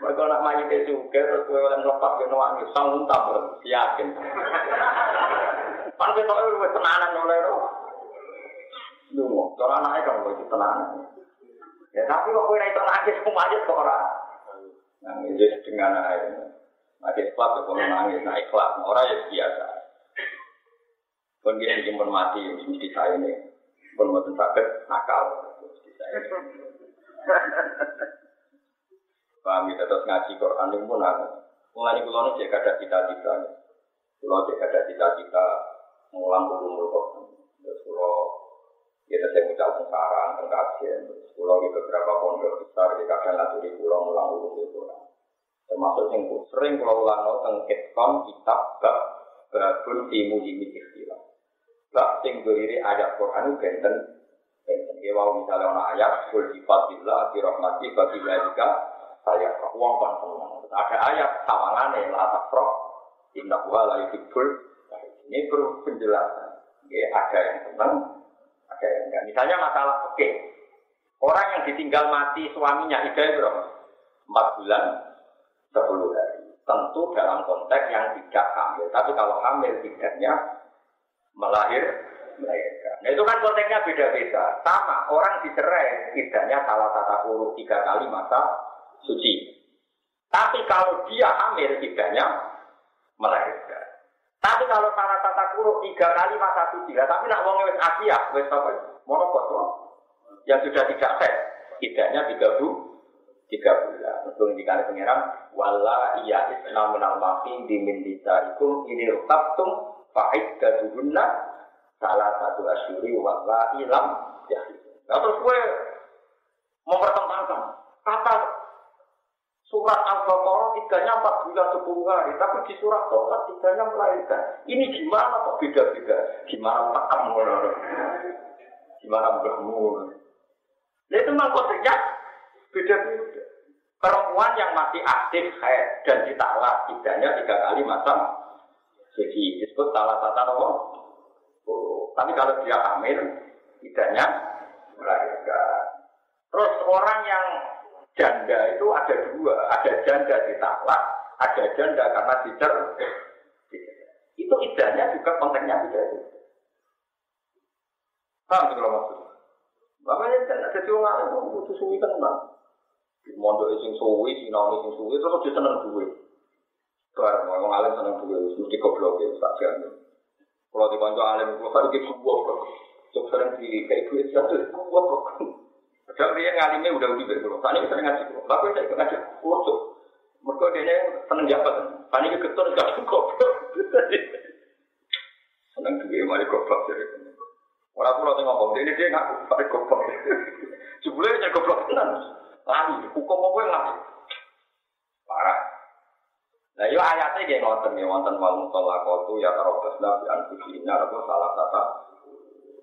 Mereka nak mayite juga terus kowe oleh lepas ke nangis sanggup tabur yakin. Pan ketok wis tenanan oleh roh. Lungo, cara anake kan wis tenanan. Ya tapi kok ra iso nangis kumaje kok ora. Nangis dengan air. Nangis ikhlas kok nangis, nah ikhlas ora ya biasa. Dia dijemput mati, mesti saya. Pun mau sakit, nakal. Paham kita terus ngaji Quran itu pun aku. Mulai kulo ini jika ada cita-cita, kulo jika ada cita-cita mengulang ulumul Quran. Terus kulo kita saya ucap saran, pengkajian. Terus kulo di beberapa pondok besar di kadang laturi kulo mengulang ulumul Quran. Termasuk yang sering kulo ulang no tentang kitab bab babun timu ini ikhtilaf. Sing berdiri ayat Quran benten. Benten. Ya wow misalnya ada ayat, kul sifat billah, dirahmati, bagi jika saya uang kan. Ada ayat tawangan yang latak pro, indah gua lagi kibul. Ini perlu penjelasan. Ya, ada yang senang, ada yang enggak. Misalnya masalah oke, orang yang ditinggal mati suaminya itu berapa? Empat bulan, sepuluh hari. Tentu dalam konteks yang tidak hamil. Tapi kalau hamil tidaknya melahir, melahirkan. Nah itu kan konteksnya beda-beda. Sama, orang dicerai tidaknya salah tata urut tiga kali masa suci. Tapi kalau dia hamil tidaknya melahirkan. Tapi kalau salah tata kuruk tiga kali masa suci, lah tapi nak wong wis asia, wis apa? Monopot loh. Yang sudah tidak sehat, tidaknya tiga bu, tiga bulan. Untuk indikasi pengiram, wala iya isna minal mafi dimin ikum ini rukabtum fa'id gaduhunna salah satu asyuri wala ilam ya. Nah, terus gue mempertentangkan kata Surat Al-Baqarah tiganya empat bulan sepuluh hari, tapi di surat Tolat tiganya melahirkan. Ini gimana kok beda-beda? Gimana takam Gimana bermul? Nah itu memang konteksnya beda-beda. Perempuan yang masih aktif haid dan ditalak tidaknya tiga kali masa jadi disebut salah satu apa? Tapi kalau dia hamil tidaknya melahirkan. Terus orang yang janda itu ada dua, ada janda ditalak, ada janda karena dicer. Itu idahnya juga konteksnya tidak itu. Paham kalau maksud? Makanya kan ada orang lain butuh suwi kan bang. Mondok sing suwi, sinau sing suwi, terus dia seneng duwe. Barang orang alim seneng duwe, mesti goblok ya, saja. Kalau di kantor alim, tadi kita goblok, cok sering di kayak duit satu, goblok. Padahal dia ngalime udah udah berkulo. Tani kita ngaji kulo. Lalu saya ikut ngaji kulo. Mereka dia seneng jabat. Tani ke ketur gak cukup. Seneng juga mari goblok jadi. Orang pulau tengok ngomong, ini dia ngaku mari goblok. Jebule jadi goblok tenan. Lali, hukum apa yang lali? Parah. Nah, yo ayatnya kayak ngoten ya, wonten wal mutallaqatu ya tarabasna bi anfusina atau salah satu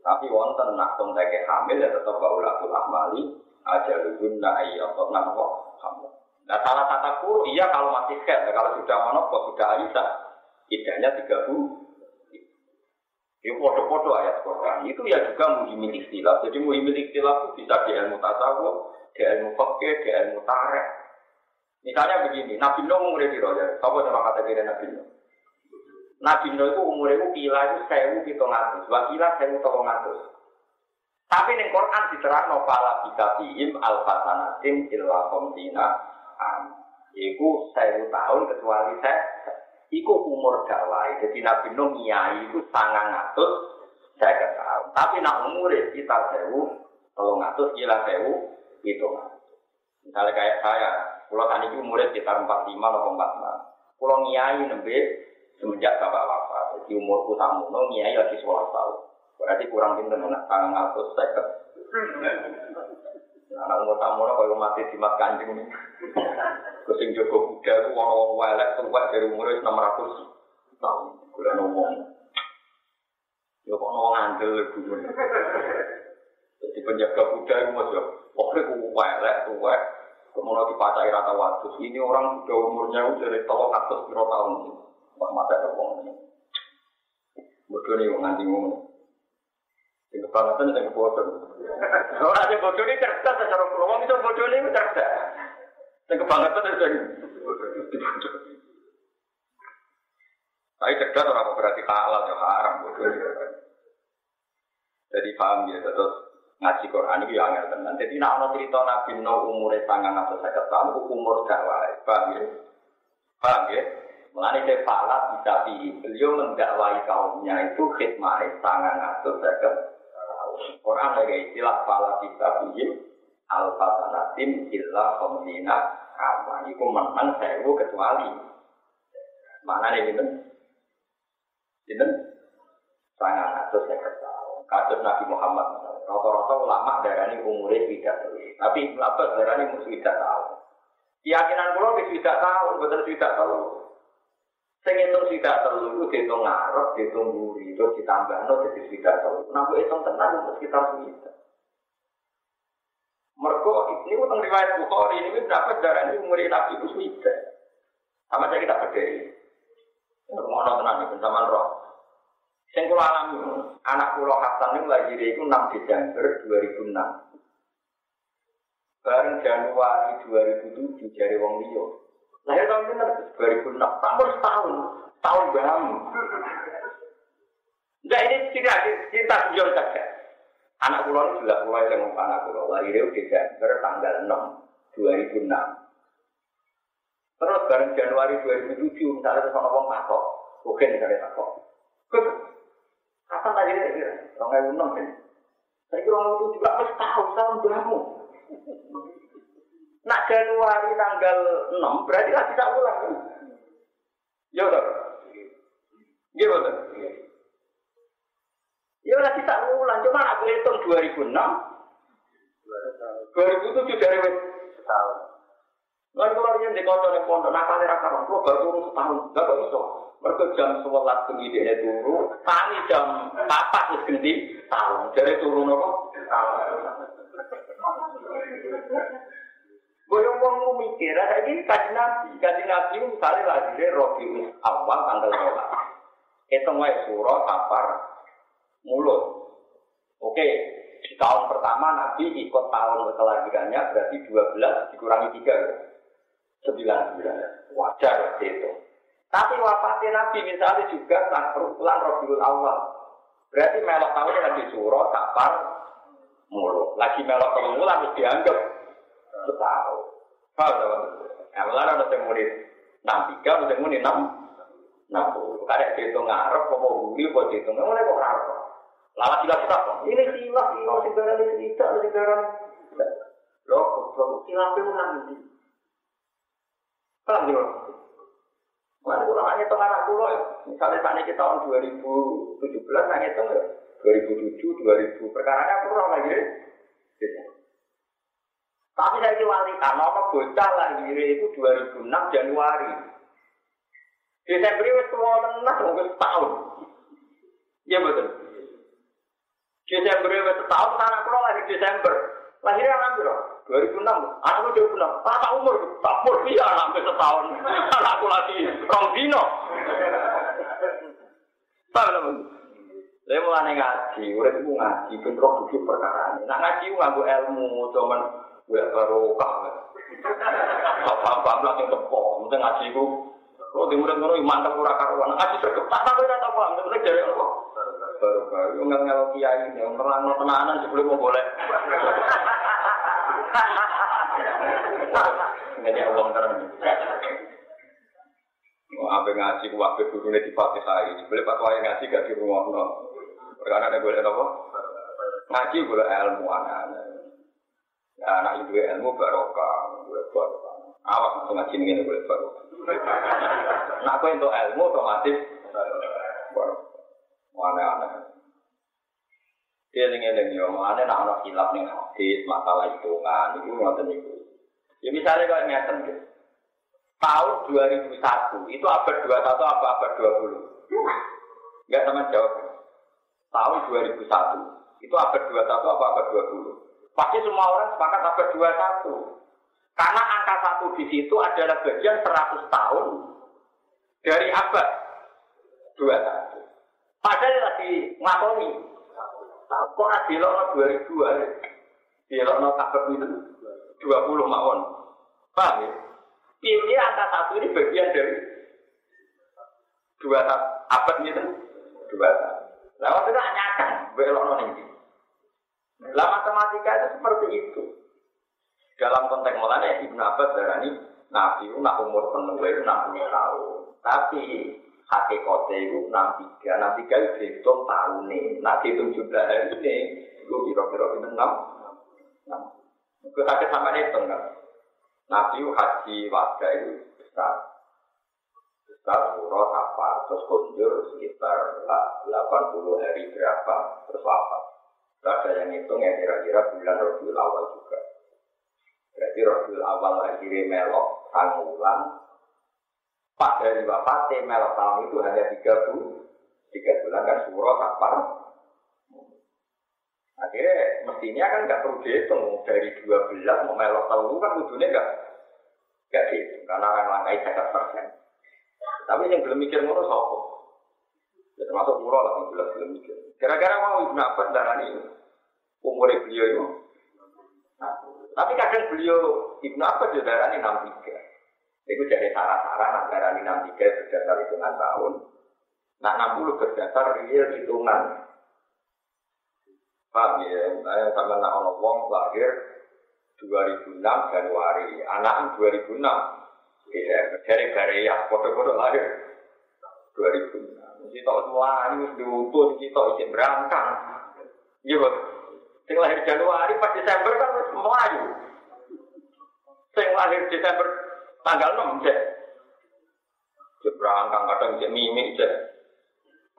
tapi wonten nak konteke hamil ya tetap baulatul ahmali aja luguna atau napa hamil. Nah salah kata kuru iya kalau masih head, kalau sudah monopol sudah alisa, idahnya tiga bu. Itu foto-foto ayat Quran. Itu ya juga muhimil istilah. Jadi muhimil istilah itu bisa di ilmu tasawuf, di ilmu fakir, di ilmu tarek. Misalnya begini, Nabi Nuh umurnya di roja. Apa nama kata kira Nabi Nuh? Nabi Nuh itu umur itu kila itu sewu pitung atus, wakila sewu tolong atus. Tapi ning Quran diterang nopala bisa bihim al fasanatin illa komtina am. Iku sewu tahun kecuali saya. Iku umur dawai. Jadi Nabi Nuh nyai itu sangat atus saya tahun. Tapi nak umur kita sewu tolong atus kila sewu pitung Misalnya kayak saya, kalau tadi umurnya sekitar 45 atau 46. Kalau nyai nembe semenjak bapak wafat. Jadi umurku tamu, no lagi sekolah tahun. Berarti kurang pinter nak tangan ngatus seket. Anak umur tamu kalau mati di mat kanjeng nih. Kucing Joko Buddha itu wong wong welek tua dari umur enam ratus tahun. Gula ngomong. Ya kok ngomong ngandel dulu. Jadi penjaga Buddha itu masih, oke, gue welek tua. Kemudian dipacai rata waktu. Ini orang sudah umurnya udah dari tahun atas berapa tahun. Wah mata wong ini. Bodoh nih nganti ngomong. Sing kebangetan sing bodoh. Ora ada bodoh ini cerdas secara wong itu bodoh ini cerdas. Yang kebangetan itu Tapi cerdas orang berarti halal ya haram bodoh. Jadi paham ya terus ngaji Quran itu yang tenan. Jadi nak ono cerita Nabi Nuh umure sangat atau saya tahun umur dakwah. Paham ya? Paham ya? Mengenai defalat bisa di beliau mendakwai kaumnya itu khidmah sangat atau saya Quran lagi istilah pala bisa bihim alfasanatim illa komdina kama. Iku menang sewu kecuali. Mana nih gitu? Gitu? Sangat atau saya. Kasus Nabi Muhammad. Rata-rata ulama darah ini umurnya tidak Tapi apa darah ini mesti tidak tahu. Keyakinan pulau tidak tahu, betul tidak tahu. Sing itu tidak terlalu itu dihitung ngarep, dihitung buri, itu ditambah no jadi tidak terlalu. Nah, itu tenang itu sekitar sekitar. Mereka ini utang riwayat Bukhari ini berapa darah ini umur Nabi itu sudah. Sama saja kita berdiri. Mau nonton ini bersama roh. Yang kalau alami, anak pulau Hasan ini lahir itu 6 Desember 2006. Bareng Januari 2007 dari Wong Liyo. Lahir tahun ini 2006, tahun setahun, tahun bam. Enggak ini cerita cerita beliau saja. Anak pulau ini sudah mulai dengan anak pulau lahir itu Desember tanggal 6, 2006. Terus bareng Januari 2007, misalnya ada orang masuk, mungkin misalnya takut. Kapan tadi ya? Orang enam kan? Saya kira orang itu juga harus tahu tahun berapa. Nak Januari tanggal 6 berarti lagi tak ulang kan? Ya betul. Ya betul. Ya lagi tak ulang, cuma aku hitung 2006 2007 dari setahun. Lalu yang di kota yang pondok, nak kali raka orang turun setahun, gak kok iso. Mereka jam sebelas pendidikannya turun, kami jam empat terus ganti tahun. Jadi turun apa? Tahun. Boyong wong mikir, ada ini kaji nabi, kaji nabi misalnya lagi robi awal tanggal sholat. Itu nggak surah, kapar, mulut. Oke, di tahun pertama nabi ikut tahun kelahirannya berarti 12 dikurangi 3 9 wajar itu. Tapi wafatnya nabi misalnya juga bulan Robiul Awal. Berarti melok tahun lagi surah, kapar, mulut. Lagi melok tahun harus dianggap setahun. Paham tak? Nah, malah ada yang muni enam tiga, ada yang muni enam enam puluh. Karena itu ngarep, mau buli, kok itu nggak boleh kok ngarep. Lama silap kita kok. Ini silap, ini segala ini tidak, segala Loh, kok silapnya ulang Paham juga? Mana kurang hanya tengah anak pulau ya. Misalnya saat ini tahun 2017, hanya itu ya. 2007, 2000, perkaranya kurang lagi deh. Tapi saya wali karena apa bocah lahir itu 2006 Januari. Desember itu tua tenar mungkin setahun. Iya betul. Desember itu setahun anak pulau lahir Desember. Lahirnya berapa? 2006. Anakku 2006. Apa umur? Tak umur iya sampai setahun. Anakku lagi rong dino. Paham teman? Saya mulai ngaji, udah itu ngaji, bentrok duduk perkara ini. Nah ngaji nganggu ilmu, cuman gue barokah. Apa-apa langsung tepok, mungkin ngaji ku. Kalau di murid ngono mantap ora karuan. Ngaji sergap tak tahu ora tau paham, terus dari apa? Barokah. Yo ngel kiai, yang terang tenanan sebelum boleh. Ini uang terang. Mau apa ngaji ku waktu dulu di Fatihah ini. Boleh pak ngaji gak di rumah no. Karena ada boleh apa? Ngaji boleh ilmu anak-anak. Ya, anak ibu ilmu barokah, gue barokah. Awas ngaji ini gue barokah. Nah, aku untuk ilmu otomatis barokah. Aneh-aneh. Dia eling yo, mana nak anak hilaf nih hadis, masalah hitungan, itu ngoten itu. Ya misalnya kalau ngeten gitu. Tahun 2001 itu abad 21 apa abad 20? Enggak sama jawab. Tahun 2001 itu abad 21 apa abad 20? Pasti semua orang sepakat abad 21. Karena angka satu di situ adalah bagian 100 tahun dari abad 21. Padahal lagi ngakoni. Kok ada dilokno 2002 Dilokno abad itu 20 mawon. Paham ya? Pilih angka satu ini bagian dari dua abad gitu. Dua Nah, waktu itu nyakan, belok ini. Lah matematika itu seperti itu. Dalam konteks mulanya Ibnu Abbas darani Nabi itu nak umur penuh itu 60 tahun. Tapi hakikatnya itu 63. 63 itu dihitung tahun nih. Nah dihitung jumlah hari ini, itu kira-kira itu 6. Itu sakit sama hitung kan. Nabi haji wajah itu besar. Besar, surah, apa, terus kunjur sekitar 80 hari berapa, terus wafat. Ada yang hitung ya kira-kira bulan Rabiul Awal juga. Berarti Rabiul Awal akhirnya melok sangulan. Pak dari wafatnya melok tahun itu hanya tiga bulan. Tiga bulan kan surah apa? Akhirnya mestinya kan nggak perlu dihitung dari 12 mau melok tahun kan ujungnya nggak nggak dihitung karena orang langkai sekitar persen. Tapi yang belum mikir ngono sopo. Ya, termasuk murah lah yang jelas belum mikir. Kira-kira mau Ibnu Abbas darah ini umur beliau itu. Nah, tapi kadang beliau Ibnu Abbas juga darah ini enam tiga. Itu jadi sarah-sarah nak darah ini enam tiga berdasar hitungan tahun. Nah enam puluh berdasar real hitungan. Paham ya? Saya sama nak ono wong lahir 2006 Januari, anak 2006 Desember, dari Korea, foto-foto lahir 2006. Mesti tahu semua ini mesti tahu isi berangkang. Iya, Bang. Sing lahir Januari pas Desember kan harus Melayu. Sing lahir Desember tanggal 6 cek. Cek berangkang kadang cek mimik cek.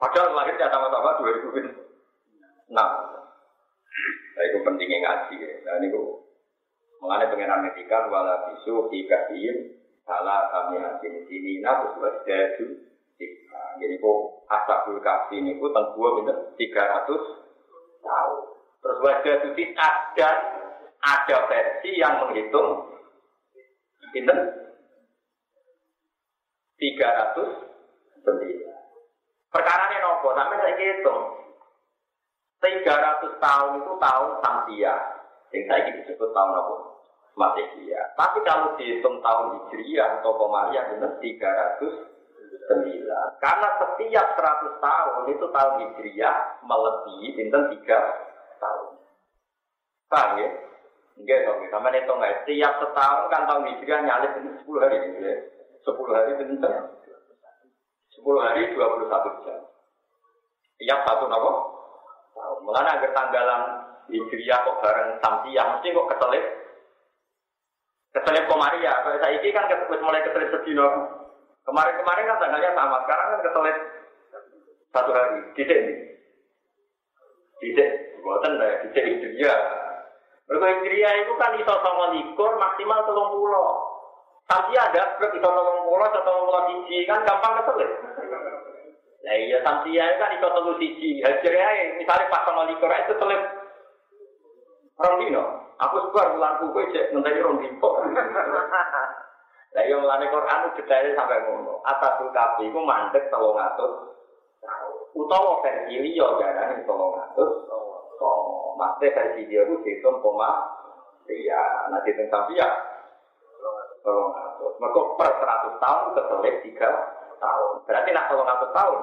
Padahal lahirnya sama-sama 2006. Nah, itu pentingnya ngaji. Ya. Nah, ini kok mengenai pengenalan etika wala bisu ikasiin salah kami hasil sini nah terus wasdadu jadi kok asabul kafi ini kok tentang bener tiga ratus tahun terus wasdadu dan ada versi yang menghitung bener tiga ratus sembilan perkara ini nopo sampai saya hitung tiga ratus tahun itu tahun Samsia yang saya disebut tahun apa Masehia. Tapi kalau dihitung tahun Hijriah atau Komariah benar 309. Karena setiap 100 tahun itu tahun Hijriah melebihi bintang 3 tahun. Paham ya? Enggak sama hitung nggak? Setiap setahun kan tahun Hijriah nyalip ini 10 hari ini ya. 10 hari bintang 10 hari 21 jam. Tiap satu nopo? Mengenai agar tanggalan Hijriah kok bareng Samsiah, mesti kok keselip Keselip Komaria, kalau saya ini kan mulai keselip sedino. Kemarin-kemarin kan tanggalnya sama, sekarang kan keselip satu hari. Tidak ini. Tidak, buatan lah, tidak Hijriah. Mereka Hijriah itu kan iso sama likur maksimal telung pulau. Tapi ada berarti iso telung pulau atau telung pulau siji kan gampang keselip. Nah iya Samsia kan iso telung siji. Hijriah misalnya pas sama likur itu selip Rondino. Aku suka bulan kue cek ngenteni rong dipok. Lah yang melane Quran detailnya sampai ngono. Atasul kafi iku mandek 300 utawa versi liya jarane 300. Oh, maksudnya versi dia itu dihitung koma iya, nanti tentang sampai Tolong Mereka per 100 tahun keselip 3 tahun. Berarti nak tolong tahun.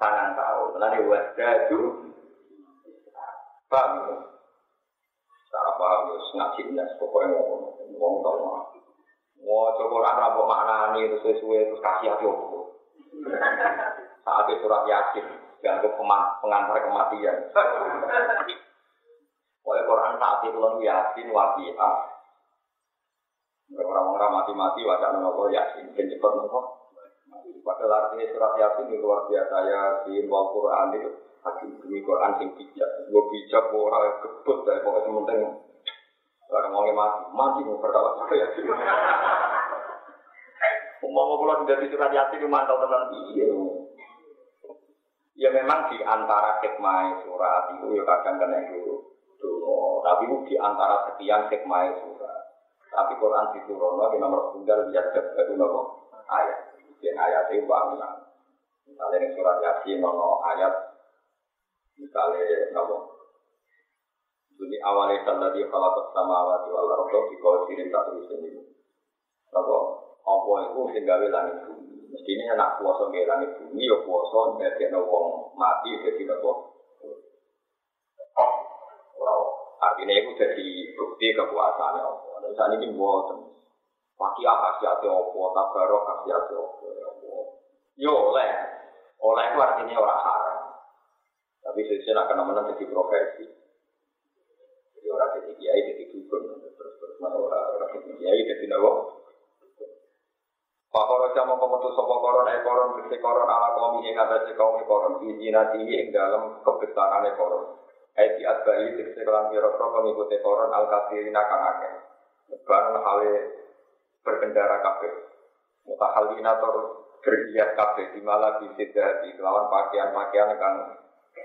Tangan tahun. Lalu wasdaju. Paham ya? Cara paham ya, ngaji nes, pokoknya ngomong, ngomong tau mah. Mau coba orang rambut makna nih, terus sesuai, terus kasih hati aku. Saat itu surat yasin, jangan pengantar kematian. Pokoknya Quran saat itu lalu yasin, wabi'ah. Orang-orang mati-mati, wajah nopo yasin, dan cepat nopo. Padahal artinya surat yasin ini luar biasa yasin, wal Quran itu Hakim demi Quran sing bijak, gue bijak gue orang kebut dari pokoknya sementing orang mau mati, mati mau perkara saya. Umum mau pulang dari surat yasin mantau tenan iya. Ya memang di antara hikmah surat itu ya kadang kena. Dulu, tapi di antara sekian hikmah surat. Tapi Quran di Turono di nomor tunggal biar jadi nopo ayat. Yang ayat itu bangunan. Misalnya di surat Yasin nono ayat misalnya nopo Jadi awalnya tadi kalau pertama awal di wal ardo di kau sirin tak terus ini. Apa? Apa itu sehingga langit bumi. Mestinya nak kuasa nggak langit bumi, ya kuasa dari wong mati jadi nopo. Artinya itu jadi bukti kekuasaannya Allah. Saat ini buatan. Wakiyah khasiatnya Allah, tabarok khasiatnya Allah. Yo oleh, oleh itu artinya orang haram. Tapi sesuai akan menang jadi profesi. Jadi orang jadi kiai jadi dukun terus terus orang jadi kiai jadi nawa. Pakoro jamu kometu sopo koron e koron bersih koron ala kaum ing atase kaum koron izinati ing dalam kebesaran e koron. Aiti adbai tegese kelan pira-pira pengikuti koron al kafirina kang akeh. Barang hale berkendara kabeh. Mutahalina tor berhias kabeh di malah di sidati lawan pakaian-pakaian kang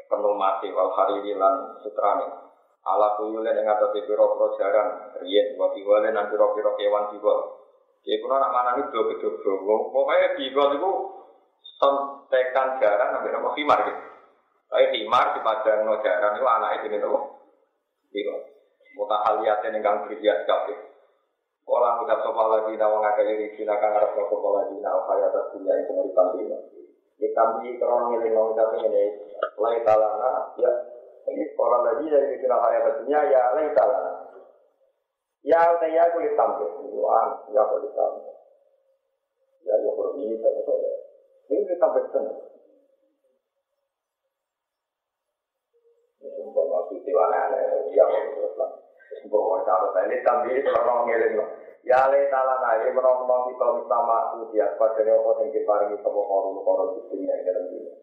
penuh mati wal hariri lan sutrane. Ala kuyulen ing atase pira-pira jaran riyen wa biwale nan pira-pira kewan jiwa. Ya kuno nak mana itu jogo-jogo. Pokoknya di gol itu sontekan jarang sampai nopo himar gitu. Tapi himar di padang no jarang itu anak nih nopo. Iya. Mutahaliatin yang berhias kafe. Orang ucap sopa lagi nawang agak iri silakan harap sopa lagi nawang kaya atas dunia yang pengiripan dunia. Ditambi kerana ngiling nawang ucap ini. Lai talana ya. Ini orang lagi dari kira kaya atas dunia ya lai talana. Ya, saya kulit tampil. Ya kulit tampil. Ya, ya berbunyi tapi saya. Ini kita betul. Sumpah masih tiwana aneh. Ya, betul. Orang sahabat ini tampil orang ngeling. Ya, le talana ini menolong kita bersama ujian pada nyopo yang diparingi sama korum-korum di dunia yang dalam dunia.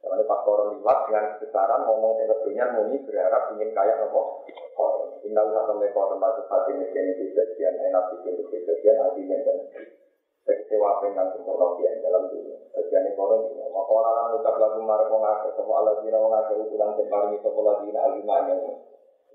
Karena pas koron liwat dengan kebesaran ngomong kedunya muni berharap ingin kaya nopo koron. Inna usah sampai koron batu hati mesin di bagian enak bikin di bagian hati dan kecewa dengan sempurna yang dalam dunia. Bagian koron ini. Maka orang ucap lagu marah mengaku sama Allah dina mengaku ukuran temparingi sama Allah dina alimah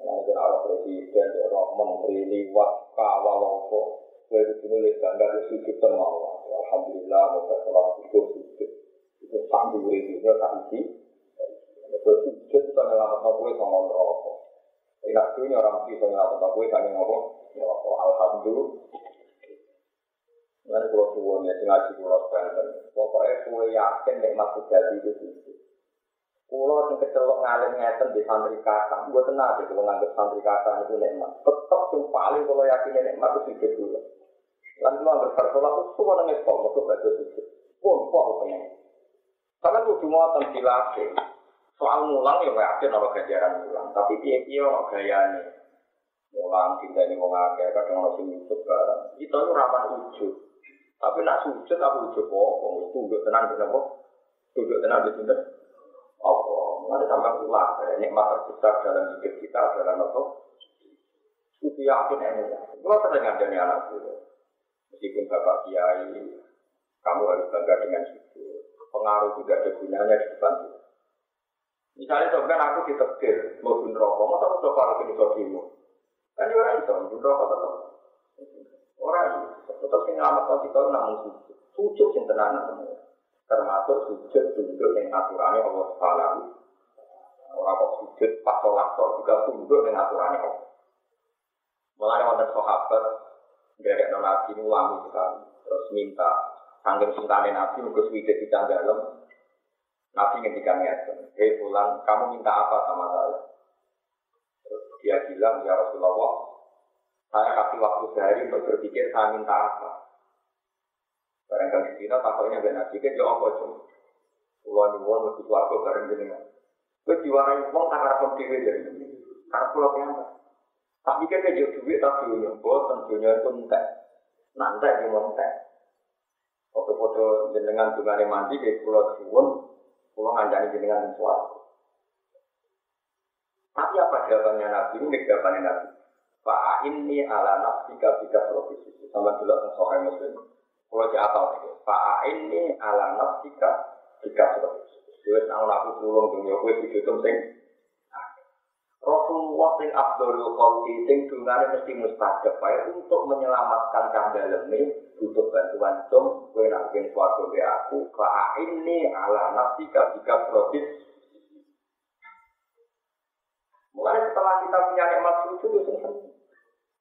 Nanti ada presiden, orang menteri liwat kawal longso. Kue itu nulis ganda di sujud. Alhamdulillah, mau sholat sujud sujud. Itu sambil itu tak isi. Sujud itu menyelamatkan kue sama. Enak dunia orang nggak tahu gue tanya apa? Ya alhamdulillah. Nanti kalau suwon ya ngaji kalau sekarang, pokoknya gue yakin nek masuk jadi itu sih. Kulo sing kecelok ngalim ngeten di santri kata, gue tenang deh kalau nganggep santri kata itu nikmat. Tetap yang paling kalau yakin nikmat itu sih dulu. Lan kulo anggap bersolat itu semua nangis kok, mau baca sih. Pun kok pengen. Karena gue cuma tentang Soal mulang ya yakin orang ganjaran mulang, tapi dia dia orang gayane. Mulang cinta ini mau ngake, kadang orang sing YouTube barang. Itu itu rapan ujub. Tapi nak sujud aku ujub kok, mau tunduk tenang di kok. Tunduk tenang di Apa? Ada sampai ulang. Nikmat terbesar dalam hidup kita adalah apa? Itu yakin ini. Kalau sering ada nih anak dulu. Meskipun bapak kiai, kamu harus bangga dengan itu. Pengaruh juga ada gunanya di depan kita. Misalnya sebenarnya aku ditetir, mau bunuh rokok, mau tahu coba aku di sodimu. Kan dia orang itu, bunuh rokok tetap. Orang itu, tetap sing ngelamat kalau kita namun sujud. Sujud tenang semua. Termasuk sujud tunduk yang aturannya Allah Subhanahu. Orang kok sujud pas sholat juga tunduk dengan aturannya Allah. Mulai wonten sahabat dari nabi ulami sekali, terus minta sangking singkane nabi, mungkin suwite di dalam Nabi ngendikan ngeten, hei pulang, kamu minta apa sama saya? Terus dia bilang, ya Rasulullah, saya kasih waktu sehari untuk berpikir saya minta apa. Barangkali di sini takutnya ben nabi kan jawab apa cuma. Pulau nyuwun mesti suatu bareng jenengan. Gue diwarai uang tak harap dewi dari karena pulau yang Tak pikir ke jauh duit tak dunia, bosan dunia itu entek. Nanti di entek. Foto-foto jenengan dengan mandi di pulau nyuwun, kalau ngandani jenengan sesuatu. Tapi apa jawabannya Nabi? Ini jawabannya Nabi. Pak ini ala nafsika bika profesi. Sama dulu soal muslim. Kalau di atas itu. Pak ini ala nafsika profesi. Wes nang aku tulung dunia kowe dijutum sing Rasulullah sing Abdul Qawli sing dungane mesti mustajab wae untuk menyelamatkan kandaleme butuh bantuan kowe nak ben suatu be aku fa ini ala nafsika bika profesi Mulai setelah kita punya nikmat suci itu seneng.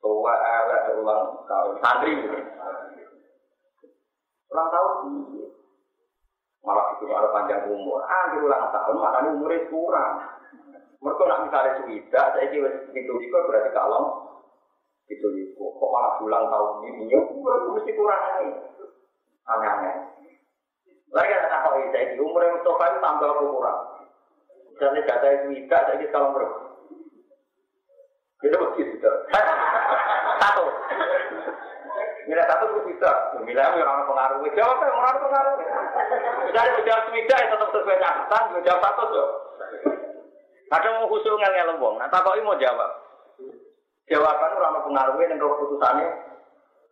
tua elek ulang tahun. Santri. Ulang tahun malah itu ada panjang umur. Ah ulang tahun makanya umurnya kurang. Mereka nak misalnya suwida saya kira itu itu berarti kalau itu itu kok malah ulang tahun ini? Ya mesti kurang ini. Aneh-aneh. Lagi ada tahu saya umur Mustafa itu tambah kurang. Misalnya data itu tidak, saya kita kalau berapa? Kita begitu sudah. Satu. Milih satu itu bisa. Milih yang orang pengaruh. Jawab yang orang pengaruh. Misalnya sudah swida ya tetap sesuai catatan. Jawab satu tuh. Kadang mau khusus ngel wong. Nah tak mau jawab. Jawaban orang pengaruh yang keputusannya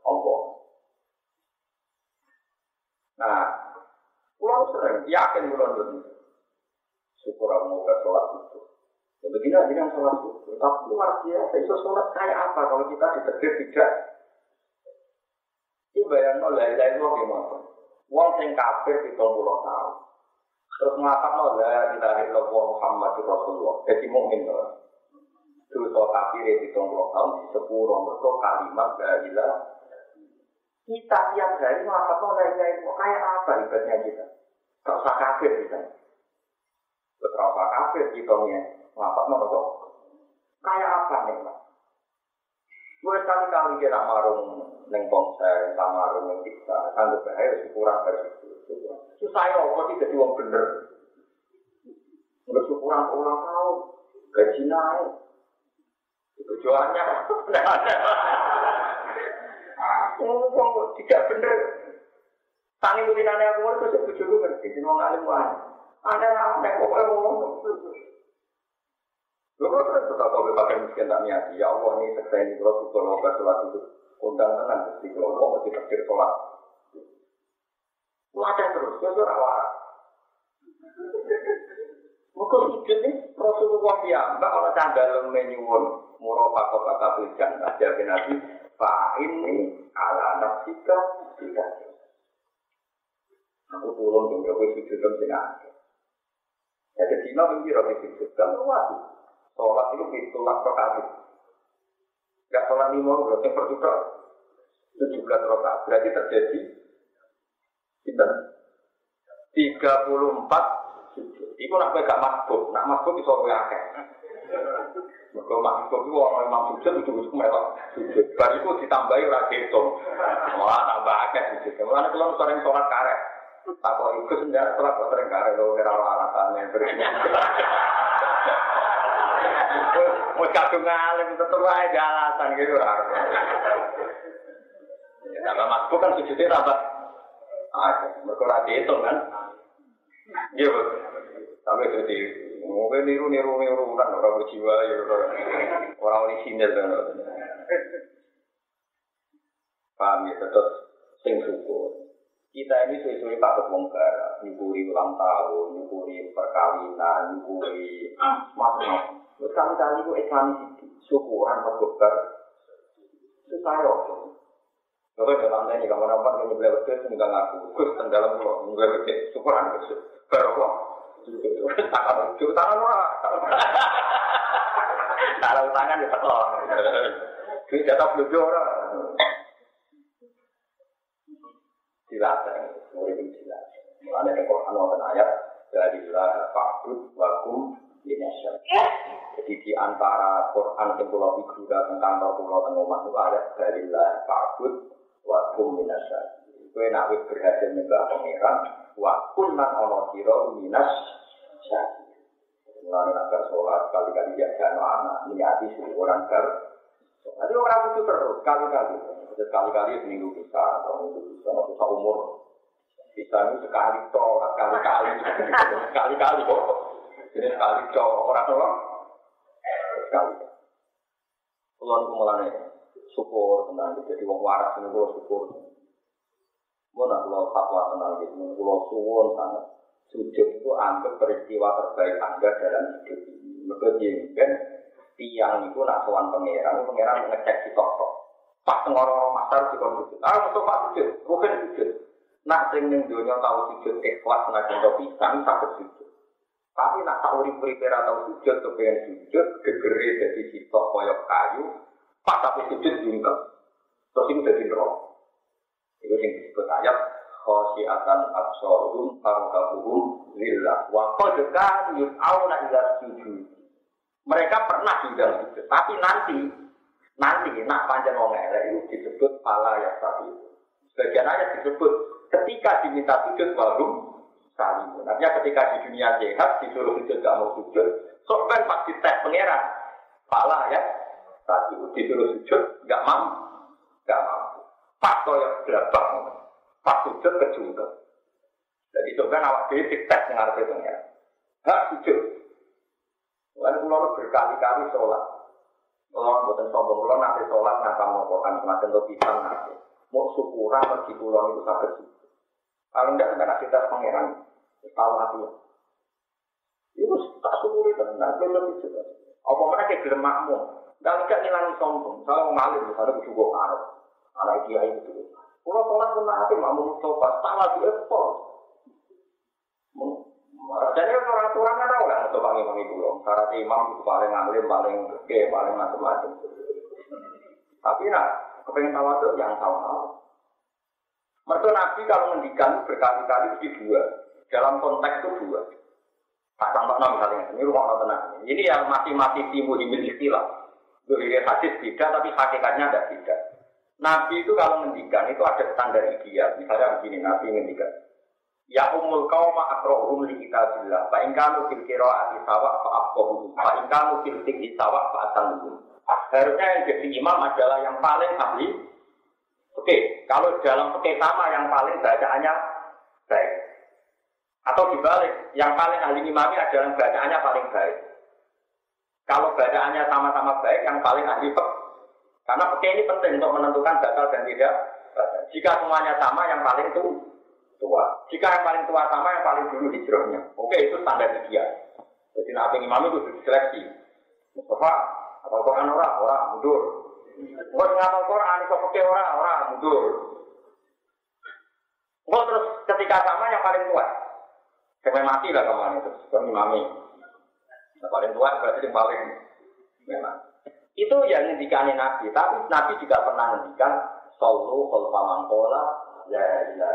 Allah. Nah, pulau sering yakin pulau itu syukur aku mau sholat itu. Begini kan sholat itu. Tapi luar biasa, itu sholat kayak apa kalau kita ditegur tidak? Ini bayang no, lain lain lo gimana? Wong sing kafir di pulau tahun. Terus ngapa no lah kita hari lo Muhammad Rasulullah. Jadi mungkin loh. Dosa kafir di pulau tahun di sepuluh mereka kalimat dari kita tiap hari ngapa no lain lain kayak apa ibadahnya kita? Usah kafir kita. Betapa kafir hitungnya. Ngapa nopo Kayak apa nih pak? Gue sekali-kali dia nak marung neng ponsel, tak marung neng kita. Sanggup bahaya syukuran itu. Susah ya, kok tidak diwong bener. Udah syukuran ulang tahun, gaji naik. Tujuannya. Ngomong kok tidak bener. Tangi mulinane aku ngono terus bojoku ngerti, jeneng alim wae. Ada apa kok ngomong? Lalu terus tetap kalau pakai miskin tak niati, ya Allah ini seksa ini kalau syukur mau sholat itu undang tenan mesti kalau mau mesti takdir sholat. Wadah terus, ya sudah waras. Mungkin sujud ini Rasulullah ya, mbak orang canda menyuwun murah kota kata tujuan aja nabi Pak ini ala nafsika tidak. Aku turun juga gue sujud dengan Ya jadi Cina mungkin roti sujud kan luas. Sholat itu itu lah perkali. Gak sholat lima berarti berjuta tujuh belas rokaat. Berarti terjadi kita tiga puluh empat. Iku nak gak masbuk, nak masbuk bisa gue akeh. Mereka masbuk itu orang memang sujud itu itu melok sujud. Baru itu ditambahi orang hitung, malah tambah akeh sujud. Mulanya kalau sering sholat karet, Tak kok ikut senjata setelah kok sering kare lo kira alasannya Mau kadung ngalim tetep aja alasan gitu Ya tambah masku kan sujudnya tambah. Ah, mereka rati itu kan. Iya, sampai jadi mungkin niru niru kan orang berjiwa ya orang orisinil kan. Paham ya, terus sing syukur kita ini sesuai takut mongkar, nyukuri ulang tahun, nyukuri perkawinan, nyukuri macam-macam. Terus kali-kali itu Islam itu syukuran berkobar. Itu saya Kalau dalam ini kamu nampak ini beliau betul, enggak ngaku. Gus dalam pulau, enggak betul. Syukuran gus. Baru Tangan tangan wah. Taruh tangan di sekolah. Duit jatah belum orang dilatih, murid dilatih. Mulanya di Quran wonten ayat dari lah fakut wakum Indonesia. Jadi di antara Quran yang pulau figura tentang pulau tengah rumah itu ada dalillah fakut wa kum minasya. Kue nak berhasil nyembah pangeran wa kun nan ono siro minas syakir. Mulai agar sholat kali-kali jaga anak niati suruh orang ber. Nanti orang itu terus kali-kali. Sekali-kali seminggu bisa atau minggu bisa, bisa umur. Bisa itu sekali toh, sekali-kali, sekali-kali kok. Jadi sekali cowok orang tua sekali. Kulon kumulane syukur tenang jadi wong waras ini kulo syukur. Mau nak kulo fatwa tenang gitu, kulo suwon sangat. Sujud itu anggap peristiwa terbaik anda dalam hidup ini. Mereka kan tiang itu nak pangeran, pangeran ngecek si tok Pas ngoro masar di sujud. Ah, untuk pak sujud, bukan sujud. Nak sing ning dunia tahu sujud ikhlas nak jengkel pisang sakit sujud. Tapi nak tak urip urip atau sujud kepengen sujud, gegere jadi sitok koyok kayu, pas tapi sujud jungkel. Terus ini jadi roh. Itu yang disebut ayat khosiatan absorum farukabuhum lillah wa qad kan yus'auna ila sujud. Mereka pernah tinggal sujud, tapi nanti nanti nak panjang wong elek itu disebut pala ya tapi sebagian ayat disebut ketika diminta sujud walum kalimun. Artinya ketika di dunia sehat, disuruh sujud gak mau sujud, sok kan pas tes pangeran, pala ya, itu disuruh sujud gak mampu, gak mampu. Pas koyok gerabak, pas sujud kejungkel. Jadi kan awak dhewe tes ngarep pangeran. Hak sujud. Lalu pulau berkali-kali sholat. Kalau buatan sombong, kalau nanti sholat nggak kamu kan semacam itu pisang nanti. Mau syukuran bagi pulau itu sakit sujud. Kalau enggak, enggak kita pangeran. Tahu hati. Itu tak syukuri tenang, belum itu. Apa mana kayak gelem makmum. Dan tidak ngilangi sombong. Saya mau ngalir, misalnya gue juga ngarep. Anak dia itu. Kalau sholat pun nanti makmum Mustafa, tak lagi ekspor. Jadi orang aturan nggak tahu lah untuk panggil panggil dulu. Syarat imam itu paling ngalir, paling gede, paling macam-macam. Tapi nak kepengen tahu itu yang tahu-tahu. Mertua Nabi kalau mendikan berkali-kali mesti dua. Dalam konteks itu dua. Tak sampai misalnya, ini rumah tenang. Ini yang masih-masih timbul di istilah. Dulu hadis beda, tapi hakikatnya tidak beda. Nabi itu kalau mendikan itu ada standar ideal. Misalnya begini, Nabi mendikan. Ya umul kaum akrohum li kitabillah. Fa in kanu fil qiraati sawa fa afqahu. Fa in kanu fikhi sawa fa asaluhum. Harusnya yang jadi imam adalah yang paling ahli. Oke, kalau dalam fikih sama yang paling bacaannya baik. Atau dibalik, yang paling ahli imami adalah bacaannya paling baik. Kalau bacaannya sama-sama baik, yang paling ahli pek. Karena peke ini penting untuk menentukan batal dan tidak. Jika semuanya sama, yang paling itu tua. Jika yang paling tua sama, yang paling dulu hijrahnya. Oke, itu standar ideal. Jadi nabi imam itu diseleksi. Mustafa, apa Quran orang, orang mundur. Buat ngapal Quran, itu peke orang, orang mundur. Kok terus ketika sama yang paling tua, Sampai mati lah kemarin itu, kan imami. Nah, paling tua berarti yang paling memang. Itu yang ngendikane Nabi, tapi Nabi juga pernah ngendikan Solu khalfa mangkola ya ya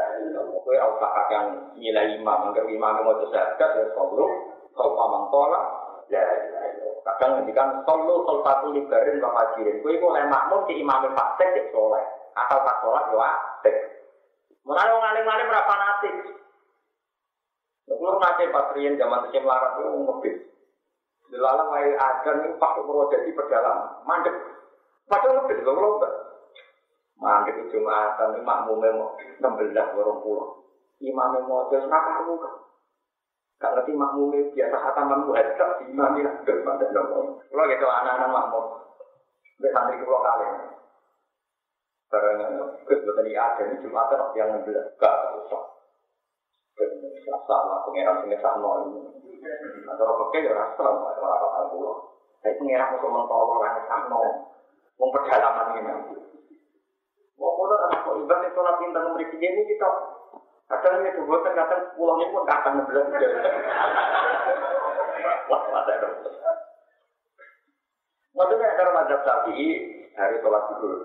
Kowe ora usah kakean nilai imam, angger imam mau tersakat ya solu khalfa mangkola ya ya Kadang ngendikan solu khalfa libarin wa fajirin. Kowe iku makmum di imam fasik ya soleh, atau pas sholat ya apik. Mulane wong alim-alim ora fanatik. Pas zaman kecil larat itu ngebis. Dilalang wae adan itu pak umur jadi pedalaman, mandek. Padahal ngebis Mandek itu jumatan, ini makmumnya mau 16 orang pulau. Imamnya mau jadi nakal muka. Gak ngerti makmumnya biasa hataman muhajab, si imamnya gak mandek dong. Kalau gitu anak-anak makmum. Gak santri pulau kali. Karena kebetulan ada ini jumatan yang 16. Gak usah. Rasa lah pengiran sini sama ini. Atau apa ya rasa lah orang apa pulau. Tapi pengiran untuk mentolong orang sama. Mau perjalanan ini pulau anak kok ibarat itu nabi tentang memberi ini kita. Kadang ini juga kadang pulangnya pun kadang ngebelas Wah, masa itu. Maksudnya ada mazhab sapi hari sholat dulu.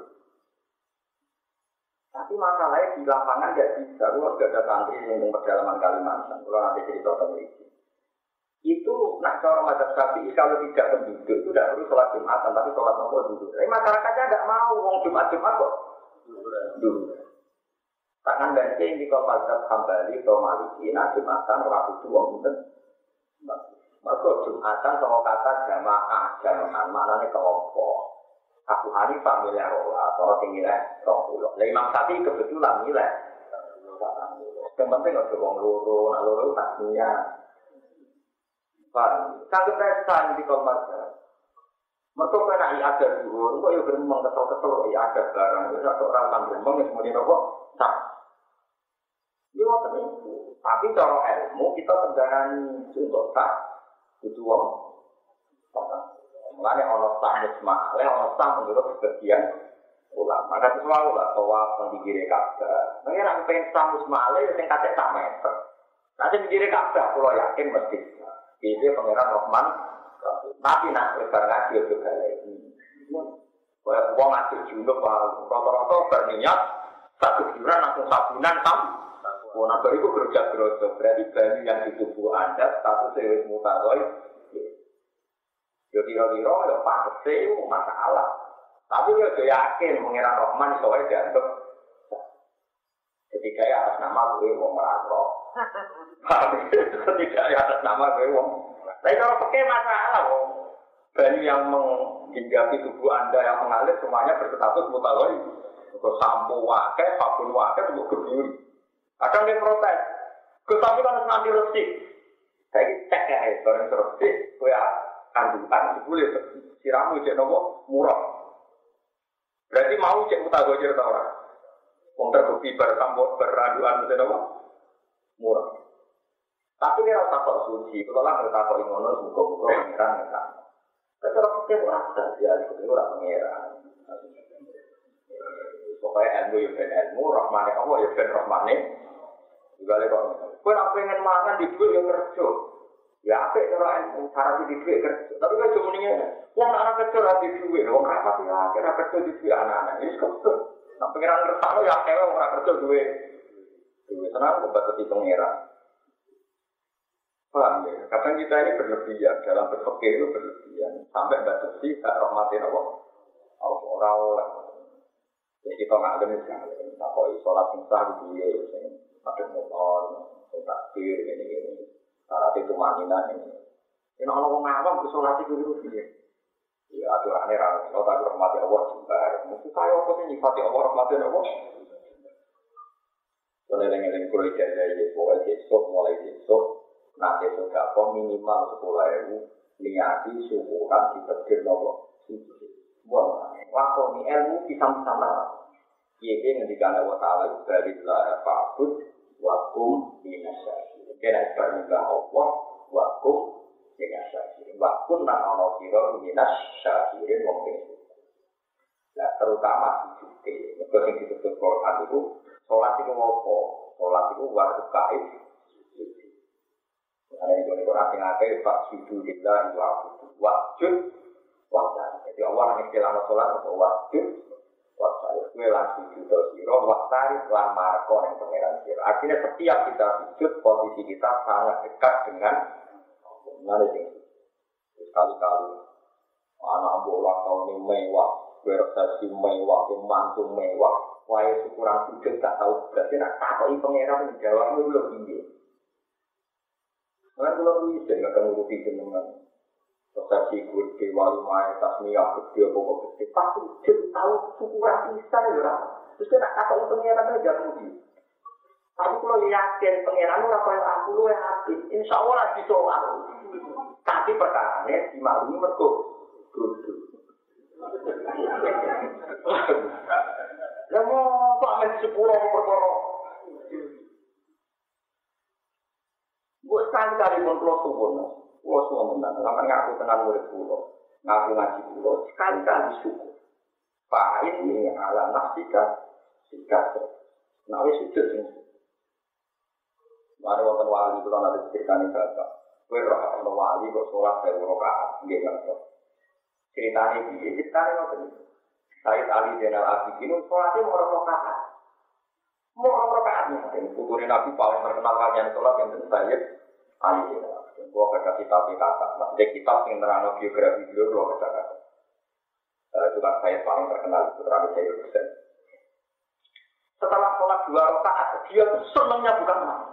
Tapi masalahnya di lapangan nggak bisa. Kalau nggak ada santri yang pedalaman Kalimantan, kalau nanti cerita tentang itu. itu nak cara mazhab syafi'i kalau tidak penduduk itu tidak perlu sholat jumatan tapi sholat nopo dulu. Tapi masyarakatnya tidak mau wong jumat jumat kok. Tangan dan yang di mazhab hambali atau maliki nak jumatan orang itu wong itu. Mereka jumatan sama kata jamaah jamaah mana nih kelompok. Abu Hanifah milih rola, kalau tinggi lah, rong pulau. Imam Syafi'i kebetulan milih. Yang penting ada wong loro, nak loro tak punya. Paham? Satu pesan di komasa. Mereka kena ada dulu, kok ya geremeng kesel-kesel, ya ada barang, ya satu orang kan geremeng, ya semuanya nopo, tak. Ini waktu itu. Tapi cara ilmu kita tendangan untuk tak. Itu wong. Mulanya ono sah musma'ale, ono sah menurut sebagian ulama. Itu selalu lah, bahwa pendikir kabar. Mungkin aku pengen sah musma'ale, ya yang kacek tak meter. Nanti pendikir kabar, kalau yakin mesti. Ini pengiran Rahman, tapi nak berbar ngaji juga lagi. Kayak uang ngaji junub, rata-rata berniat, satu bulan langsung sabunan tam. Nah, itu kerja gerosok, berarti banyu yang di tubuh Anda, satu sewis mutaroi, Ya kira-kira pantes itu masalah. Tapi ya udah yakin mengira Rahman soalnya dianggap ketika ya atas nama gue wong merako. Ketika ya atas nama gue wong. Tapi kalau pakai masalah wong. Banyu yang menghinggapi tubuh anda yang mengalir semuanya berstatus mutaloi. Untuk sampo wakai, sabun wakai, untuk kebiuri. Kadang dia protes. Tapi kan nanti resik. Saya cek ya, bareng resik. Gue kandungan boleh siramu cek nopo murah. Berarti mau cek mutagojir tau orang. Wong terbukti bertambah beraduan mesti nopo murah. Tapi ini rasa kok suci, kalau lah ngerti kok ngono, buka-buka pengiran ngerti. Tapi kalau kita orang saja, itu orang pengiran. Pokoknya ilmu ya ben ilmu, rahmane Allah ya ben rahmane. Juga kok, kue nak pengen mangan di duit yang kerja. Ya apa cara ilmu cara di duit kerja. Tapi kan cuma nih uang anak kerja di duit, uang rapat ya kira kerja di duit anak-anak ini kok. Nah pengiran kerja ya kewe uang kerja duit. Duit tenang kebatasi pengiran. Paham ya? Kadang kita ini berlebihan dalam berpikir itu berlebihan sampai batasi tak rahmatin Allah. Allah orang Jadi kita nggak ada nih, tak kok sholat insah di dia, ada motor, takbir ini ini. Syarat itu manina ini. Ini orang ngomong awam ke sholat itu dulu dia. Ya aturannya ramai. Kalau tak rahmati Allah juga. Mesti saya apa sih nyifati Allah rahmati Allah. Kalau yang kulit aja ya, pokoknya besok mulai besok. Besok apa minimal sepuluh ribu. Niati syukuran di tegir nopo. Buat waktu ini ilmu bisa sama. Iya ini ngendikan Allah Taala dari lah fakut wakum inasyari kena ibadah Allah wakum syakirin wakun nang ono siro minas syakirin wong Nah, terutama sujud, itu yang disebut Quran itu, sholat itu apa? Sholat itu waktu kaib Ada yang boleh Quran yang Pak Sudu Lillah, Wajud, Wajud, Wajud. Jadi Allah yang istilah sholat, Wajud, Wajud. Kue langsung sujud siro, Wajud, lan marko yang pengeran siro. Artinya setiap kita sujud, posisi kita sangat dekat dengan Mana sih? Sekali-kali. Anak bola tahun ini mewah, bersesi mewah, mantu mewah. Wah, syukuran sujud tak tahu berarti nak takoi pangeran menjawabnya belum tinggi. Karena kalau bisa nggak akan nguruti jenengan. Persepsi gede, wali mai, tasmiyah gede, pokok gede. Pas sujud tahu syukuran bisa ya Terus dia nak takoi pangeran aja mudi. Tapi kalau yakin pangeran ora kaya aku luwe hati, insya Allah lagi soal. Tapi perkara ini dimaklumi mergo duduk. Ya mau pak men sepuluh perkara. Gue sekali kali pun pulau suwon, pulau suwon menang. Sampai ngaku tenang murid pulau, ngaku ngaji pulau. Sekali kali syukur. Pak ini ala nafsika, sikap. Nah, wis sujud sini. Mari wonten wali kula nanti ceritani bapak. Kowe roh ana wali kok salat sewu rakaat nggih ngerti. Ceritane piye? Ceritane ngoten. Said Ali Zainal Abidin salatnya mau rakaat. Mau rakaat nih. Ini Nabi paling terkenal kalian sholat yang tentu Zainal Abidin. Gue baca kitab kata, maksudnya kitab yang terang biografi beliau, gue baca kata. Uh, itu kan saya paling terkenal, itu terang saya Hussein. Setelah sholat dua rakaat, dia tuh senangnya bukan main.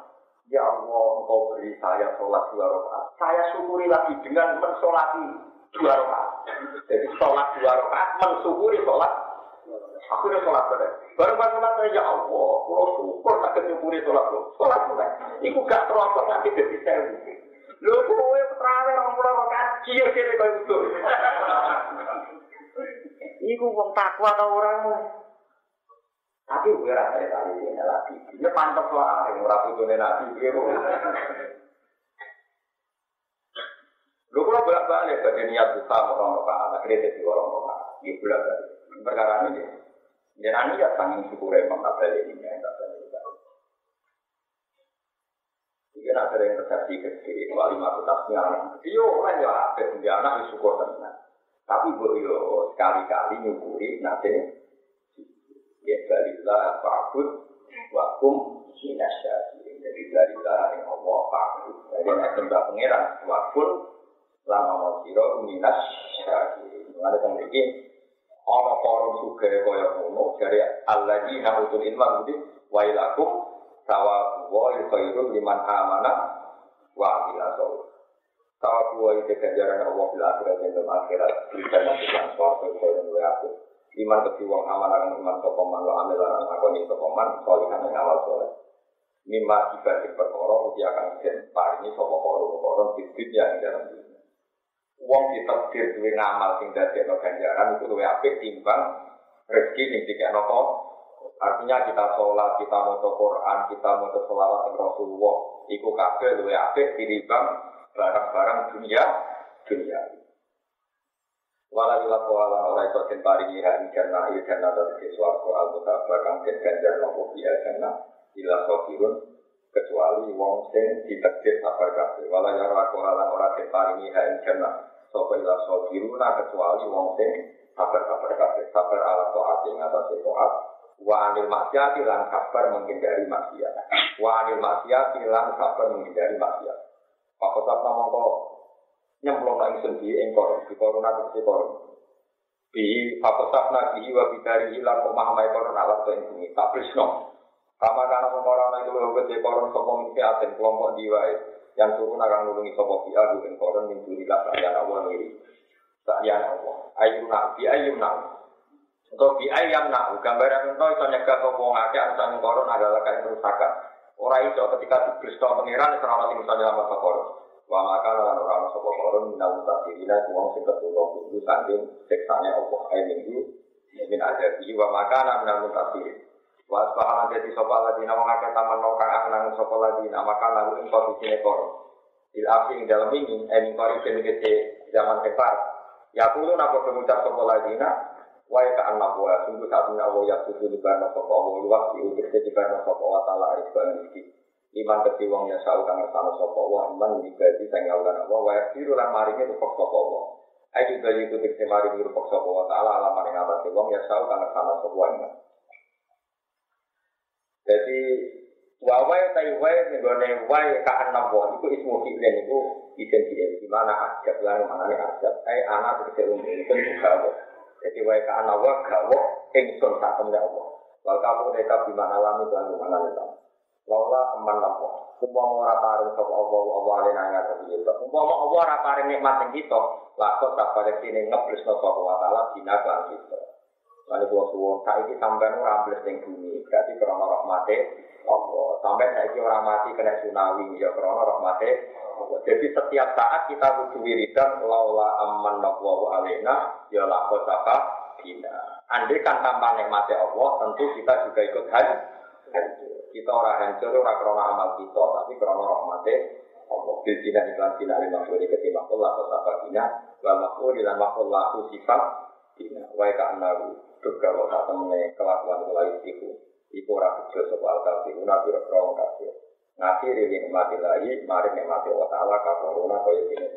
Ya Allah, engkau beri saya sholat dua rakaat. Saya syukuri lagi dengan mensolati dua rakaat. Jadi sholat dua rakaat, mensyukuri sholat. Aku udah sholat bener. Baru pas sholat ya Allah, kalau syukur tak kenyukuri sholat lo. Sholat bener. Iku gak terlalu nanti jadi sewu. Lho kowe terawih orang pulau rakaat, kiyo kene kau itu. Iku wong takwa tau orang. Tapi gue rasa ya tadi ini lagi. Ini pantas lah, yang murah putune nabi. Lu kalau bolak balik bagi niat buka orang roka, akhirnya jadi orang roka. Ini bolak balik. Perkara ini, jangan niat tanggung syukur emang kata ini yang kata ini. Ini ada yang persepsi kecil, wali matu tasnya. Yo, kan ya, ada anak syukur tenang. Tapi gue yo sekali-kali nyukuri nanti Ya balillah fa'bud wakum minasyaki. Jadi balillah yang Allah fa'bud. Jadi yang sembah pengeran wakun lama mau siro minasyaki. Mengenai yang ini Ana forum suge kaya ngono dari Allah di nautul ilma budi wailakum sawa wa khairu liman amana wa amila wa Allah bil akhirat dan akhirat bisa nanti suatu khairu wa aku. Iman ke wong aman akan iman sapa wa amil lan ngakoni sapa man solihan ing amal soleh mimma dibanding perkara uti akan den paringi sapa bidit yang dalam dunia wong ditakdir duwe ngamal sing dadekno ganjaran itu luwih apik timbang rezeki ning dikekno Artinya kita sholat, kita mau Quran, kita mau sholawat Rasulullah, iku kabeh luwih apik tinimbang barang-barang dunia dunia. Wala ila wala ora iso den paringi ha ing jannah il jannah dari swarga al mutabar kang den ganjar nopo biya jannah ila sofirun kecuali wong sing ditakdir sabar kabeh wala ya ora wala ora den paringi ha ing jannah. Sapa ila sofiruna kecuali wong sing sabar-sabar kabeh sabar ala taat ing atas taat wa anil maksiati lan sabar menghindari maksiat. Wa anil maksiati lan sabar menghindari maksiat. Pak Kota Namangko nyemplung nang ingsun di engkor di korona tegese koron bi fakosaf nabi wa bidari hilang pemahamai koron alat to bumi kama kana mengkoron itu lho gede koron sapa aten kelompok diwae yang turun akan nulungi sapa bi adu ing koron ning durilah saya awal ngiri saya Allah. Ayu nak bi ayu nak untuk bi ayam nak gambaran itu iso nyegah sapa wong akeh anu koron adalah kain kerusakan. Ora iso ketika dibrisno pangeran ora ono sing iso nyelamat koron. Wa maka lan ora ana sapa koron minal mutasirina wong sing ketulung kudu saking siksane Allah. Ae minggu min ada di wa maka lan minal mutasirin. Wa asbahan dadi sapa ladina wong akeh taman no kang anang sapa ladina maka lalu ing posisine koron. Il afi ing dalam ini eh mingkori kene zaman kefar. Ya kulo napa pengucap sapa ladina Wahai ka anak wa sungguh satunya Allah ya sudah di karena sapa Allah luwak diutus di karena sapa wa taala rizqan rezeki iman keti wong ya sau kang ngersano sapa wa iman dibagi sing ngawulan apa wa biru lan maringe rupok sapa wa ayo juga itu tekse maringe rupok sapa wa taala alaman ing atase wong ya sau kang ngersano sapa wa iman jadi Wawai tai wai nenggone wai ka enam wa itu ismu fi'lin itu isim fi'il di mana ajab lan mana ajab ai ana tegese umum itu gawe jadi wai ka enam wa gawe ingsun sak temne Allah wal kamu deka di mana lami lan mana lami Laula aman nopo. Umpama ora paring sapa Allah Allah alena ngaten iki. Umpama Allah ora paring nikmat ing kita, lakon tak pada sini ngeblesno sapa wa taala dina kan kita. Lalu gua suwon saiki sampean ora ambles ning bumi, berarti krana rahmate Allah. Sampai saiki ora mati kena tsunami ya krana rahmate Allah. Jadi setiap saat kita kudu wiridan laula aman nopo wa alena ya lakon sapa dina. Andai kan tanpa nikmati Allah, tentu kita juga ikut hancur. Kita orang hancur, orang krono amal kita, tapi krono rahmati Allah. Bil dina iklan dina lima suri ketimbang Allah atau sabagina, wal makhluk dan makhluk laku sifat dina. Wai ka anaru, duga wa tak temene kelakuan mulai iku. Iku ora bejo sopa al kafir, una biro krong kafir. Ngasih rilin mati lagi, mari nikmati wa ta'ala kakoruna kaya gini.